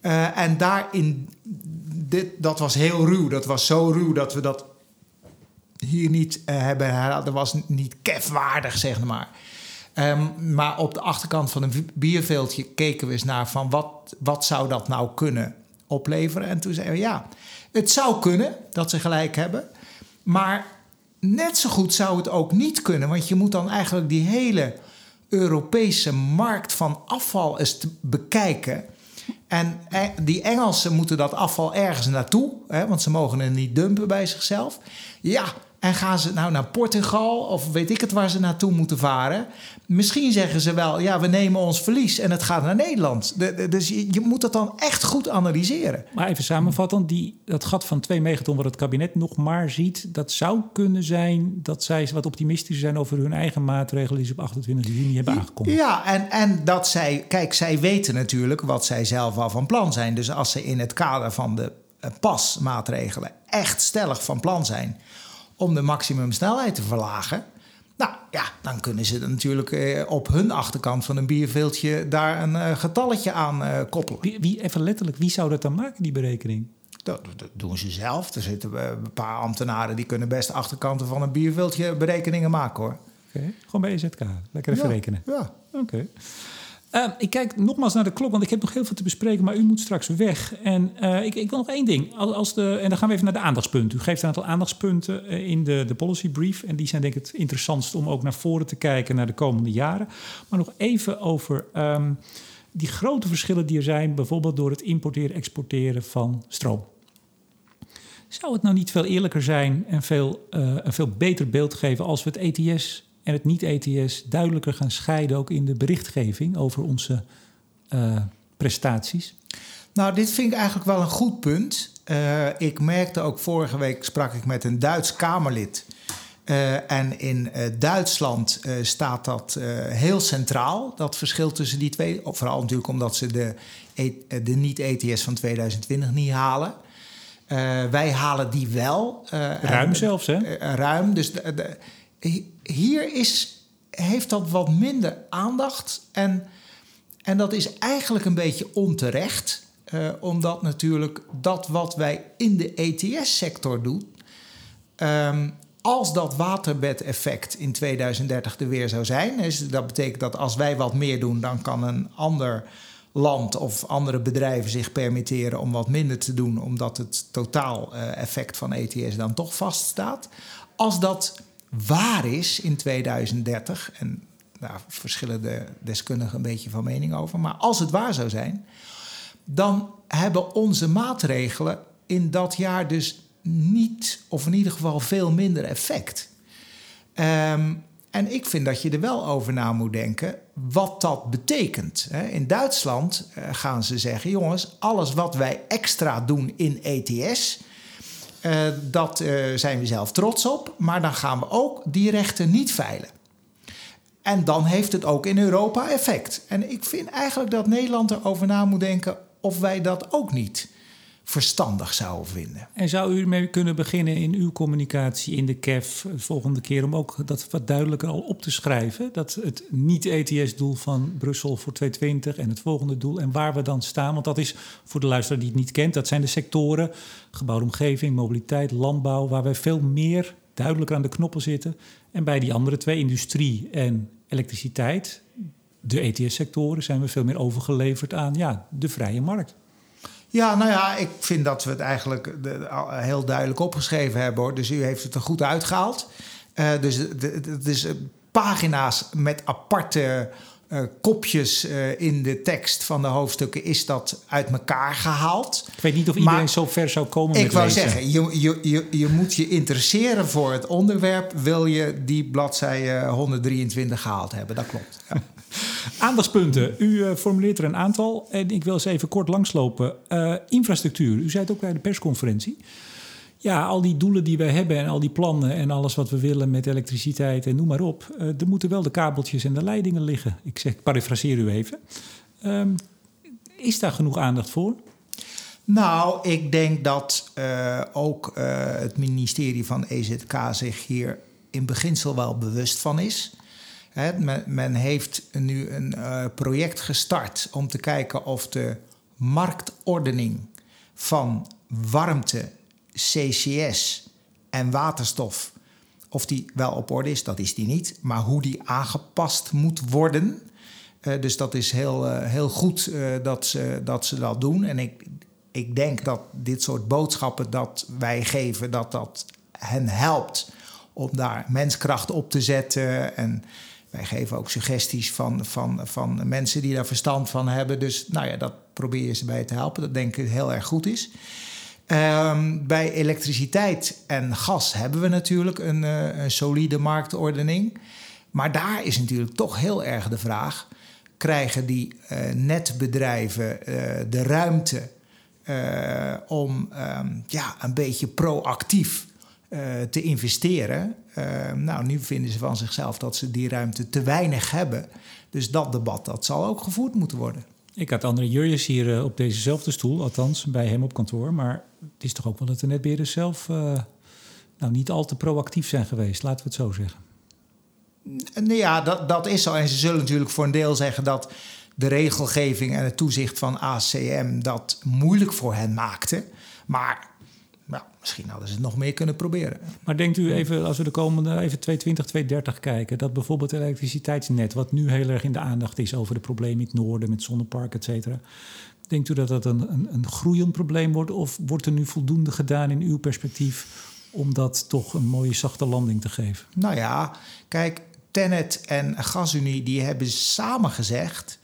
[SPEAKER 2] Eh, en daarin, dit, dat was heel ruw. Dat was zo ruw dat we dat hier niet eh, hebben. Dat was niet kefwaardig, zeg maar. Ehm, maar op de achterkant van een bierveeltje keken we eens naar van wat, wat zou dat nou kunnen opleveren. En toen zeiden we ja, het zou kunnen dat ze gelijk hebben. Maar net zo goed zou het ook niet kunnen. Want je moet dan eigenlijk die hele Europese markt van afval eens bekijken. En eh, die Engelsen moeten dat afval ergens naartoe, hè, want ze mogen het niet dumpen bij zichzelf. Ja, en gaan ze nou naar Portugal of weet ik het waar ze naartoe moeten varen? Misschien zeggen ze wel, ja, we nemen ons verlies en het gaat naar Nederland. De- de- dus je, je moet dat dan echt goed analyseren.
[SPEAKER 1] Maar even samenvattend, die, dat gat van 2 megaton wat het kabinet nog maar ziet... dat zou kunnen zijn dat zij wat optimistischer zijn... over hun eigen maatregelen die ze op 28 juni hebben aangekondigd.
[SPEAKER 2] Ja, en, en dat zij, kijk, zij weten natuurlijk wat zij zelf al van plan zijn. Dus als ze in het kader van de eh, pasmaatregelen echt stellig van plan zijn om de maximumsnelheid te verlagen. Nou ja, dan kunnen ze natuurlijk eh, op hun achterkant van een bierveeltje daar een eh, getalletje aan eh, koppelen.
[SPEAKER 1] Wie, wie, even letterlijk, wie zou dat dan maken, die berekening?
[SPEAKER 2] Dat, dat doen ze zelf. Er zitten een paar ambtenaren die kunnen best achterkanten van een bierveeltje berekeningen maken hoor.
[SPEAKER 1] Oké, Gewoon bij EZK, lekker even
[SPEAKER 2] Ja,
[SPEAKER 1] rekenen.
[SPEAKER 2] Ja.
[SPEAKER 1] Oké. Eh, ik kijk nogmaals naar de klok, want ik heb nog heel veel te bespreken, maar u moet straks weg. En eh, ik, ik wil nog één ding. Als de, en dan gaan we even naar de aandachtspunten. U geeft een aantal aandachtspunten eh, in de, de policy brief. En die zijn denk ik het interessantst om ook naar voren te kijken naar de komende jaren. Maar nog even over ehm, die grote verschillen die er zijn, bijvoorbeeld door het importeren, exporteren van stroom. Zou het nou niet veel eerlijker zijn en veel, eh, een veel beter beeld geven als we het ETS en het niet-ETS duidelijker gaan scheiden, ook in de berichtgeving over onze eh, prestaties?
[SPEAKER 2] Nou, dit vind ik eigenlijk wel een goed punt. Eh, ik merkte ook vorige week sprak ik met een Duits Kamerlid. Eh, en in Duitsland staat dat heel centraal, dat verschil tussen die twee. Vooral natuurlijk omdat ze de, E- de niet-ETS van 2020 niet halen. Wij halen die wel.
[SPEAKER 1] Ruim
[SPEAKER 2] en-
[SPEAKER 1] zelfs, hè?
[SPEAKER 2] ruim. Dus de, de- hier is, heeft dat wat minder aandacht. En, en dat is eigenlijk een beetje onterecht. eh, omdat natuurlijk dat wat wij in de ETS-sector doen. ehm, als dat waterbedeffect in 2030 er weer zou zijn, dus dat betekent dat als wij wat meer doen, dan kan een ander land of andere bedrijven zich permitteren om wat minder te doen, omdat het totaal eh, effect van ETS dan toch vaststaat. Als dat waar is in 2030, en daar verschillen de deskundigen een beetje van mening over, maar als het waar zou zijn, dan hebben onze maatregelen in dat jaar dus niet, of in ieder geval veel minder effect. Ehm, en ik vind dat je er wel over na moet denken wat dat betekent. In Duitsland eh, gaan ze zeggen: jongens, alles wat wij extra doen in ETS. Eh, dat eh, zijn we zelf trots op, maar dan gaan we ook die rechten niet veilen. En dan heeft het ook in Europa effect. En ik vind eigenlijk dat Nederland erover na moet denken of wij dat ook niet verstandig zouden vinden.
[SPEAKER 1] En zou u ermee kunnen beginnen in uw communicatie in de KEF de volgende keer om ook dat wat duidelijker al op te schrijven? Dat het niet-ETS-doel van Brussel voor 2020 en het volgende doel en waar we dan staan. Want dat is voor de luisteraar die het niet kent, dat zijn de sectoren, gebouwde omgeving, mobiliteit, landbouw, waar we veel meer duidelijker aan de knoppen zitten. En bij die andere twee, industrie en elektriciteit, de ETS-sectoren, zijn we veel meer overgeleverd aan ja, de vrije markt.
[SPEAKER 2] Ja, nou ja, ik vind dat we het eigenlijk heel duidelijk opgeschreven hebben. Hoor. Dus u heeft het er goed uitgehaald. Uh, dus het is pagina's met aparte uh, kopjes uh, in de tekst van de hoofdstukken is dat uit elkaar gehaald.
[SPEAKER 1] Ik weet niet of iedereen zo ver zou komen.
[SPEAKER 2] Ik wou zeggen, je, je, je, je moet je interesseren voor het onderwerp. Wil je die bladzij 123 gehaald hebben? Dat klopt. Ja. *laughs*
[SPEAKER 1] Aandachtspunten. U uh, formuleert er een aantal en ik wil eens even kort langslopen. Uh, infrastructuur. U zei het ook bij de persconferentie. Ja, al die doelen die wij hebben en al die plannen en alles wat we willen met elektriciteit en noem maar op. Uh, er moeten wel de kabeltjes en de leidingen liggen. Ik zeg, ik parafraseer u even. Um, is daar genoeg aandacht voor?
[SPEAKER 2] Nou, ik denk dat ook het ministerie van EZK zich hier in beginsel wel bewust van is men, heeft nu een uh, project gestart om te kijken of de marktordening van warmte, CCS en waterstof, of die wel op orde is, dat is die niet, maar hoe die aangepast moet worden. Uh, dus dat is heel, uh, heel goed dat, ze, dat ze dat doen. En ik, ik denk dat dit soort boodschappen dat wij geven, dat dat hen helpt om daar menskracht op te zetten en wij geven ook suggesties van, van, van mensen die daar verstand van hebben. Dus nou ja, dat probeer je ze bij te helpen. Dat denk ik heel erg goed is. Um, bij elektriciteit en gas hebben we natuurlijk een, uh, een, solide marktordening. Maar daar is natuurlijk toch heel erg de vraag: krijgen die uh, netbedrijven uh, de ruimte om um, ja, een beetje proactief te investeren? Uh, nou, nu vinden ze van zichzelf dat ze die ruimte te weinig hebben. Dus dat debat dat zal ook gevoerd moeten worden.
[SPEAKER 1] Ik had André Jurjes hier uh, op dezezelfde stoel, althans bij hem op kantoor. Maar het is toch ook wel dat de netbeheerders zelf nou, niet al te proactief zijn geweest, laten we het zo zeggen.
[SPEAKER 2] Nou ja, dat, dat is zo. En ze zullen natuurlijk voor een deel zeggen dat de regelgeving en het toezicht van ACM dat moeilijk voor hen maakte. Maar nou, misschien hadden ze het nog meer kunnen proberen.
[SPEAKER 1] Maar denkt u even, als we de komende even 2020, 2030 kijken, dat bijvoorbeeld het elektriciteitsnet, wat nu heel erg in de aandacht is over de problemen in het noorden met zonnepark, et cetera. Denkt u dat dat een, een, een groeiend probleem wordt? Of wordt er nu voldoende gedaan in uw perspectief om dat toch een mooie zachte landing te geven?
[SPEAKER 2] Nou ja, kijk, Tenet en GasUnie die hebben samen gezegd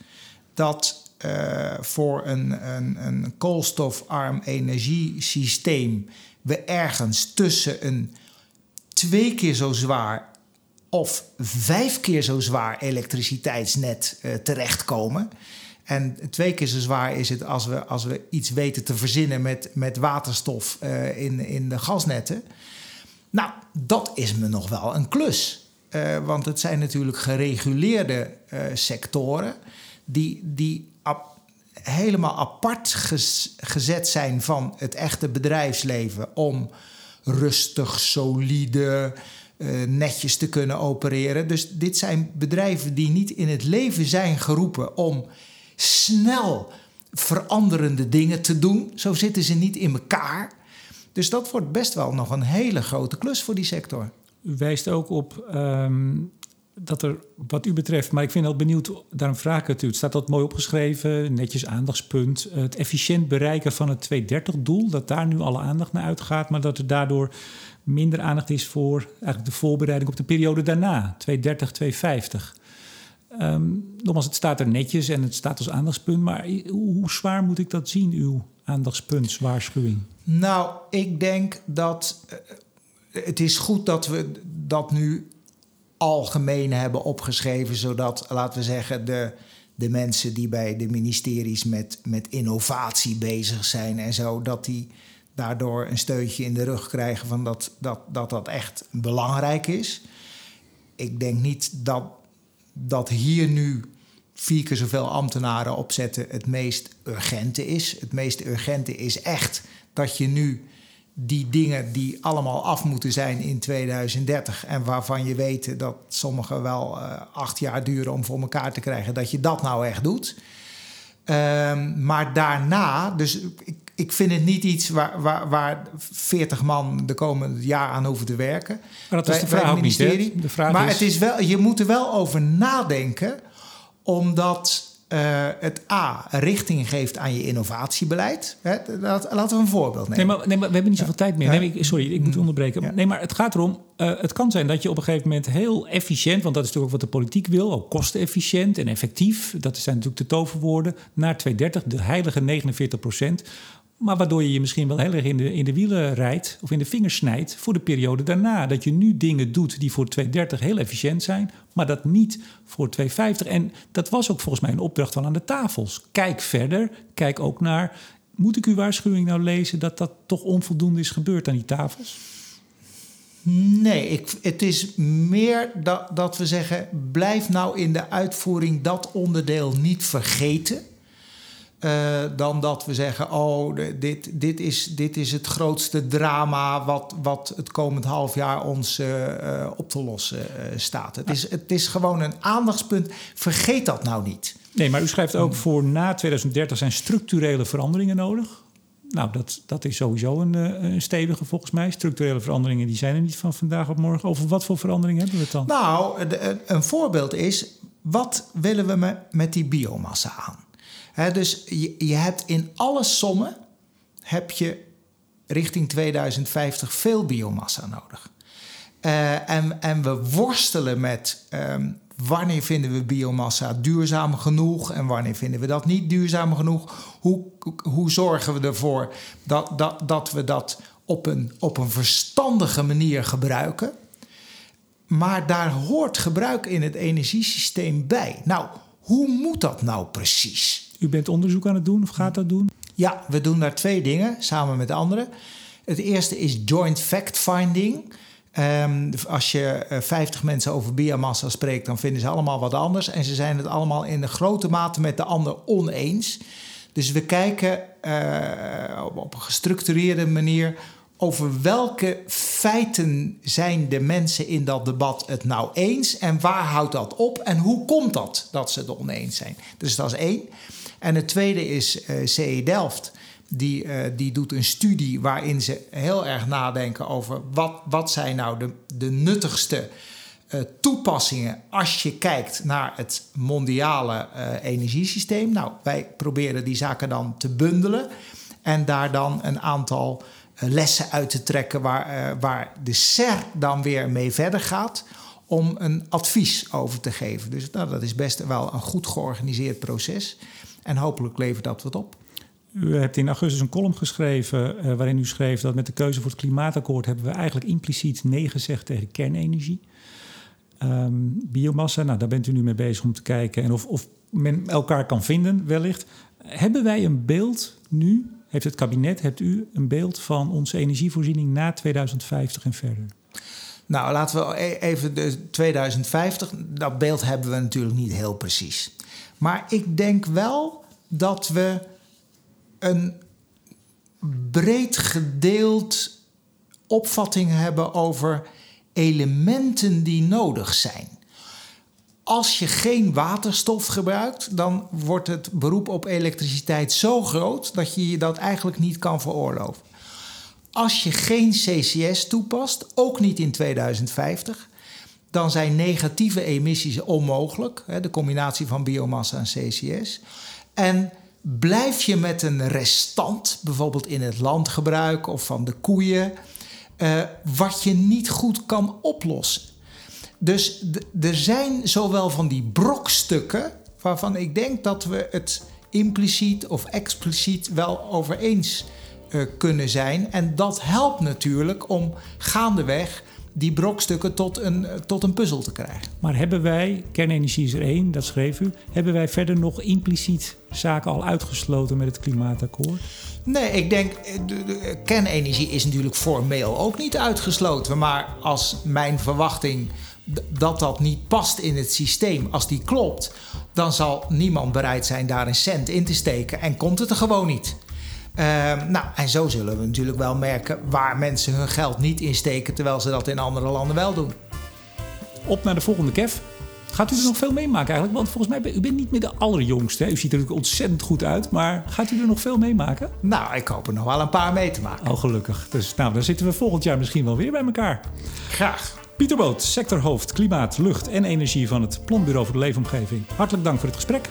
[SPEAKER 2] dat uh, voor een, een, een koolstofarm energiesysteem we ergens tussen een twee keer zo zwaar of vijf keer zo zwaar elektriciteitsnet uh, terechtkomen. En twee keer zo zwaar is het als we, als we iets weten te verzinnen met, met waterstof uh, in, in de gasnetten. Nou, dat is me nog wel een klus. Want het zijn natuurlijk gereguleerde sectoren die, die helemaal apart gezet zijn van het echte bedrijfsleven om rustig, solide, uh, netjes te kunnen opereren. Dus dit zijn bedrijven die niet in het leven zijn geroepen om snel veranderende dingen te doen. Zo zitten ze niet in elkaar. Dus dat wordt best wel nog een hele grote klus voor die sector.
[SPEAKER 1] U wijst ook op um, dat er, wat u betreft, maar ik vind dat benieuwd, daarom vraag ik het u. Het staat dat mooi opgeschreven, netjes aandachtspunt. Het efficiënt bereiken van het 230-doel, dat daar nu alle aandacht naar uitgaat, maar dat er daardoor minder aandacht is voor eigenlijk de voorbereiding op de periode daarna, 230, 250. Um, nogmaals, het staat er netjes en het staat als aandachtspunt, maar hoe zwaar moet ik dat zien, uw aandachtspuntswaarschuwing?
[SPEAKER 2] Nou, ik denk dat uh, het is goed dat we dat nu algemeen hebben opgeschreven, zodat, laten we zeggen, de, de mensen die bij de ministeries met, met innovatie bezig zijn en zo, dat die daardoor een steuntje in de rug krijgen van dat dat, dat, dat echt belangrijk is. Ik denk niet dat, dat hier nu vier keer zoveel ambtenaren opzetten het meest urgente is. Het meest urgente is echt dat je nu die dingen die allemaal af moeten zijn in 2030 en waarvan je weet dat sommige wel uh, acht jaar duren om voor elkaar te krijgen, dat je dat nou echt doet. Um, maar daarna, dus ik, ik vind het niet iets waar, waar, waar 40 man de komende jaar aan hoeven te werken.
[SPEAKER 1] Maar dat is de vraag ook niet. De vraag
[SPEAKER 2] maar
[SPEAKER 1] is...
[SPEAKER 2] Het is wel, je moet er wel over nadenken, omdat uh, het A richting geeft aan je innovatiebeleid. Hè, laten we een voorbeeld nemen.
[SPEAKER 1] Nee, maar, nee, maar we hebben niet zoveel tijd meer. Nee, sorry, ik moet mm. onderbreken. Nee, maar het gaat erom, uh, het kan zijn dat je op een gegeven moment heel efficiënt... want dat is natuurlijk ook wat de politiek wil, ook kostenefficiënt en effectief... dat zijn natuurlijk de toverwoorden, naar 2030, de heilige 49 procent... Maar waardoor je je misschien wel heel erg in de, in de wielen rijdt of in de vingers snijdt voor de periode daarna. Dat je nu dingen doet die voor 230 heel efficiënt zijn, maar dat niet voor 250. En dat was ook volgens mij een opdracht van aan de tafels. Kijk verder, kijk ook naar. Moet ik uw waarschuwing nou lezen dat dat toch onvoldoende is gebeurd aan die tafels?
[SPEAKER 2] Nee, ik, het is meer dat, dat we zeggen: blijf nou in de uitvoering dat onderdeel niet vergeten. Uh, dan dat we zeggen: Oh, dit, dit, is, dit is het grootste drama wat, wat het komend half jaar ons uh, op te lossen staat. Het, is, het is gewoon een aandachtspunt. Vergeet dat nou niet.
[SPEAKER 1] Nee, maar u schrijft ook voor na 2030 zijn structurele veranderingen nodig. Nou, dat, dat is sowieso een, een stevige volgens mij. Structurele veranderingen die zijn er niet van vandaag op morgen. Over wat voor veranderingen hebben we het dan?
[SPEAKER 2] Nou, een voorbeeld is: wat willen we met die biomassa aan? Dus je, je hebt in alle sommen heb je richting 2050 veel biomassa nodig. Uh, en, en we worstelen met um, wanneer vinden we biomassa duurzaam genoeg en wanneer vinden we dat niet duurzaam genoeg. Hoe, hoe zorgen we ervoor dat, dat, dat we dat op een, op een verstandige manier gebruiken? Maar daar hoort gebruik in het energiesysteem bij. Nou, hoe moet dat nou precies?
[SPEAKER 1] U bent onderzoek aan het doen of gaat dat doen?
[SPEAKER 2] Ja, we doen daar twee dingen samen met anderen. Het eerste is joint fact-finding. Um, als je 50 mensen over biomassa spreekt, dan vinden ze allemaal wat anders. En ze zijn het allemaal in de grote mate met de ander oneens. Dus we kijken uh, op een gestructureerde manier over welke feiten zijn de mensen in dat debat het nou eens en waar houdt dat op en hoe komt dat dat ze het oneens zijn. Dus dat is één. En het tweede is eh, CE Delft. Die, uh, die doet een studie waarin ze heel erg nadenken over wat, wat zijn nou de, de nuttigste uh, toepassingen als je kijkt naar het mondiale energiesysteem. Nou, wij proberen die zaken dan te bundelen en daar dan een aantal lessen uit te trekken waar, waar de SER dan weer mee verder gaat om een advies over te geven. Dus nou, dat is best wel een goed georganiseerd proces. En hopelijk levert dat wat op.
[SPEAKER 1] U hebt in augustus een column geschreven uh, waarin u schreef dat met de keuze voor het klimaatakkoord hebben we eigenlijk impliciet nee gezegd tegen kernenergie. Um, biomassa, nou daar bent u nu mee bezig om te kijken en of, of men elkaar kan vinden wellicht. Hebben wij een beeld nu, heeft het kabinet, hebt u een beeld van onze energievoorziening na 2050 en verder?
[SPEAKER 2] Nou, laten we e-, even de 2050, dat beeld hebben we natuurlijk niet heel precies. Maar ik denk wel dat we een breed gedeeld opvatting hebben over elementen die nodig zijn. Als je geen waterstof gebruikt, dan wordt het beroep op elektriciteit zo groot dat je je dat eigenlijk niet kan veroorloven. Als je geen CCS toepast, ook niet in 2050, dan zijn negatieve emissies onmogelijk. Hè, de combinatie van biomassa en CCS. En blijf je met een restant, bijvoorbeeld in het landgebruik of van de koeien, uh, wat je niet goed kan oplossen. Dus er zijn zowel van die brokstukken waarvan ik denk dat we het impliciet of expliciet wel over eens uh, kunnen zijn. En dat helpt natuurlijk om gaandeweg die brokstukken tot een, tot een puzzel te krijgen.
[SPEAKER 1] Maar hebben wij, kernenergie is er één, dat schreef u, hebben wij verder nog impliciet zaken al uitgesloten met het klimaatakkoord?
[SPEAKER 2] Nee, ik denk, eh, de, kernenergie is natuurlijk formeel ook niet uitgesloten. Maar als mijn verwachting dat dat niet past in het systeem. Als die klopt, dan zal niemand bereid zijn daar een cent in te steken en komt het er gewoon niet. Ehm, nou, en zo zullen we natuurlijk wel merken waar mensen hun geld niet insteken, terwijl ze dat in andere landen wel doen.
[SPEAKER 1] Op naar de volgende Kev. Gaat u er nog veel meemaken eigenlijk? Want volgens mij, ben u bent niet meer de allerjongste. Hè? U ziet er natuurlijk ontzettend goed uit. Maar gaat u er nog veel meemaken?
[SPEAKER 2] Nou, ik hoop er nog wel een paar mee te maken.
[SPEAKER 1] Oh, gelukkig. Dus nou, dan zitten we volgend jaar misschien wel weer bij elkaar.
[SPEAKER 2] Graag.
[SPEAKER 1] Pieter Boot, sectorhoofd Klimaat, Lucht en Energie van het Planbureau voor de Leefomgeving. Hartelijk dank voor het gesprek.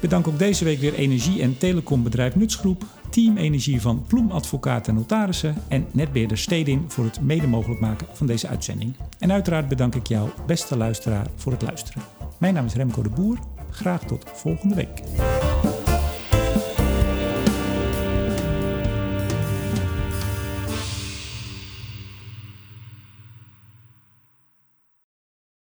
[SPEAKER 1] Bedank ook deze week weer energie- en telecombedrijf Nutsgroep, Team Energie van Ploem Advocaten en Notarissen en netbeheerder Stedin voor het mede mogelijk maken van deze uitzending. En uiteraard bedank ik jou, beste luisteraar, voor het luisteren. Mijn naam is Remco de Boer. Graag tot volgende week.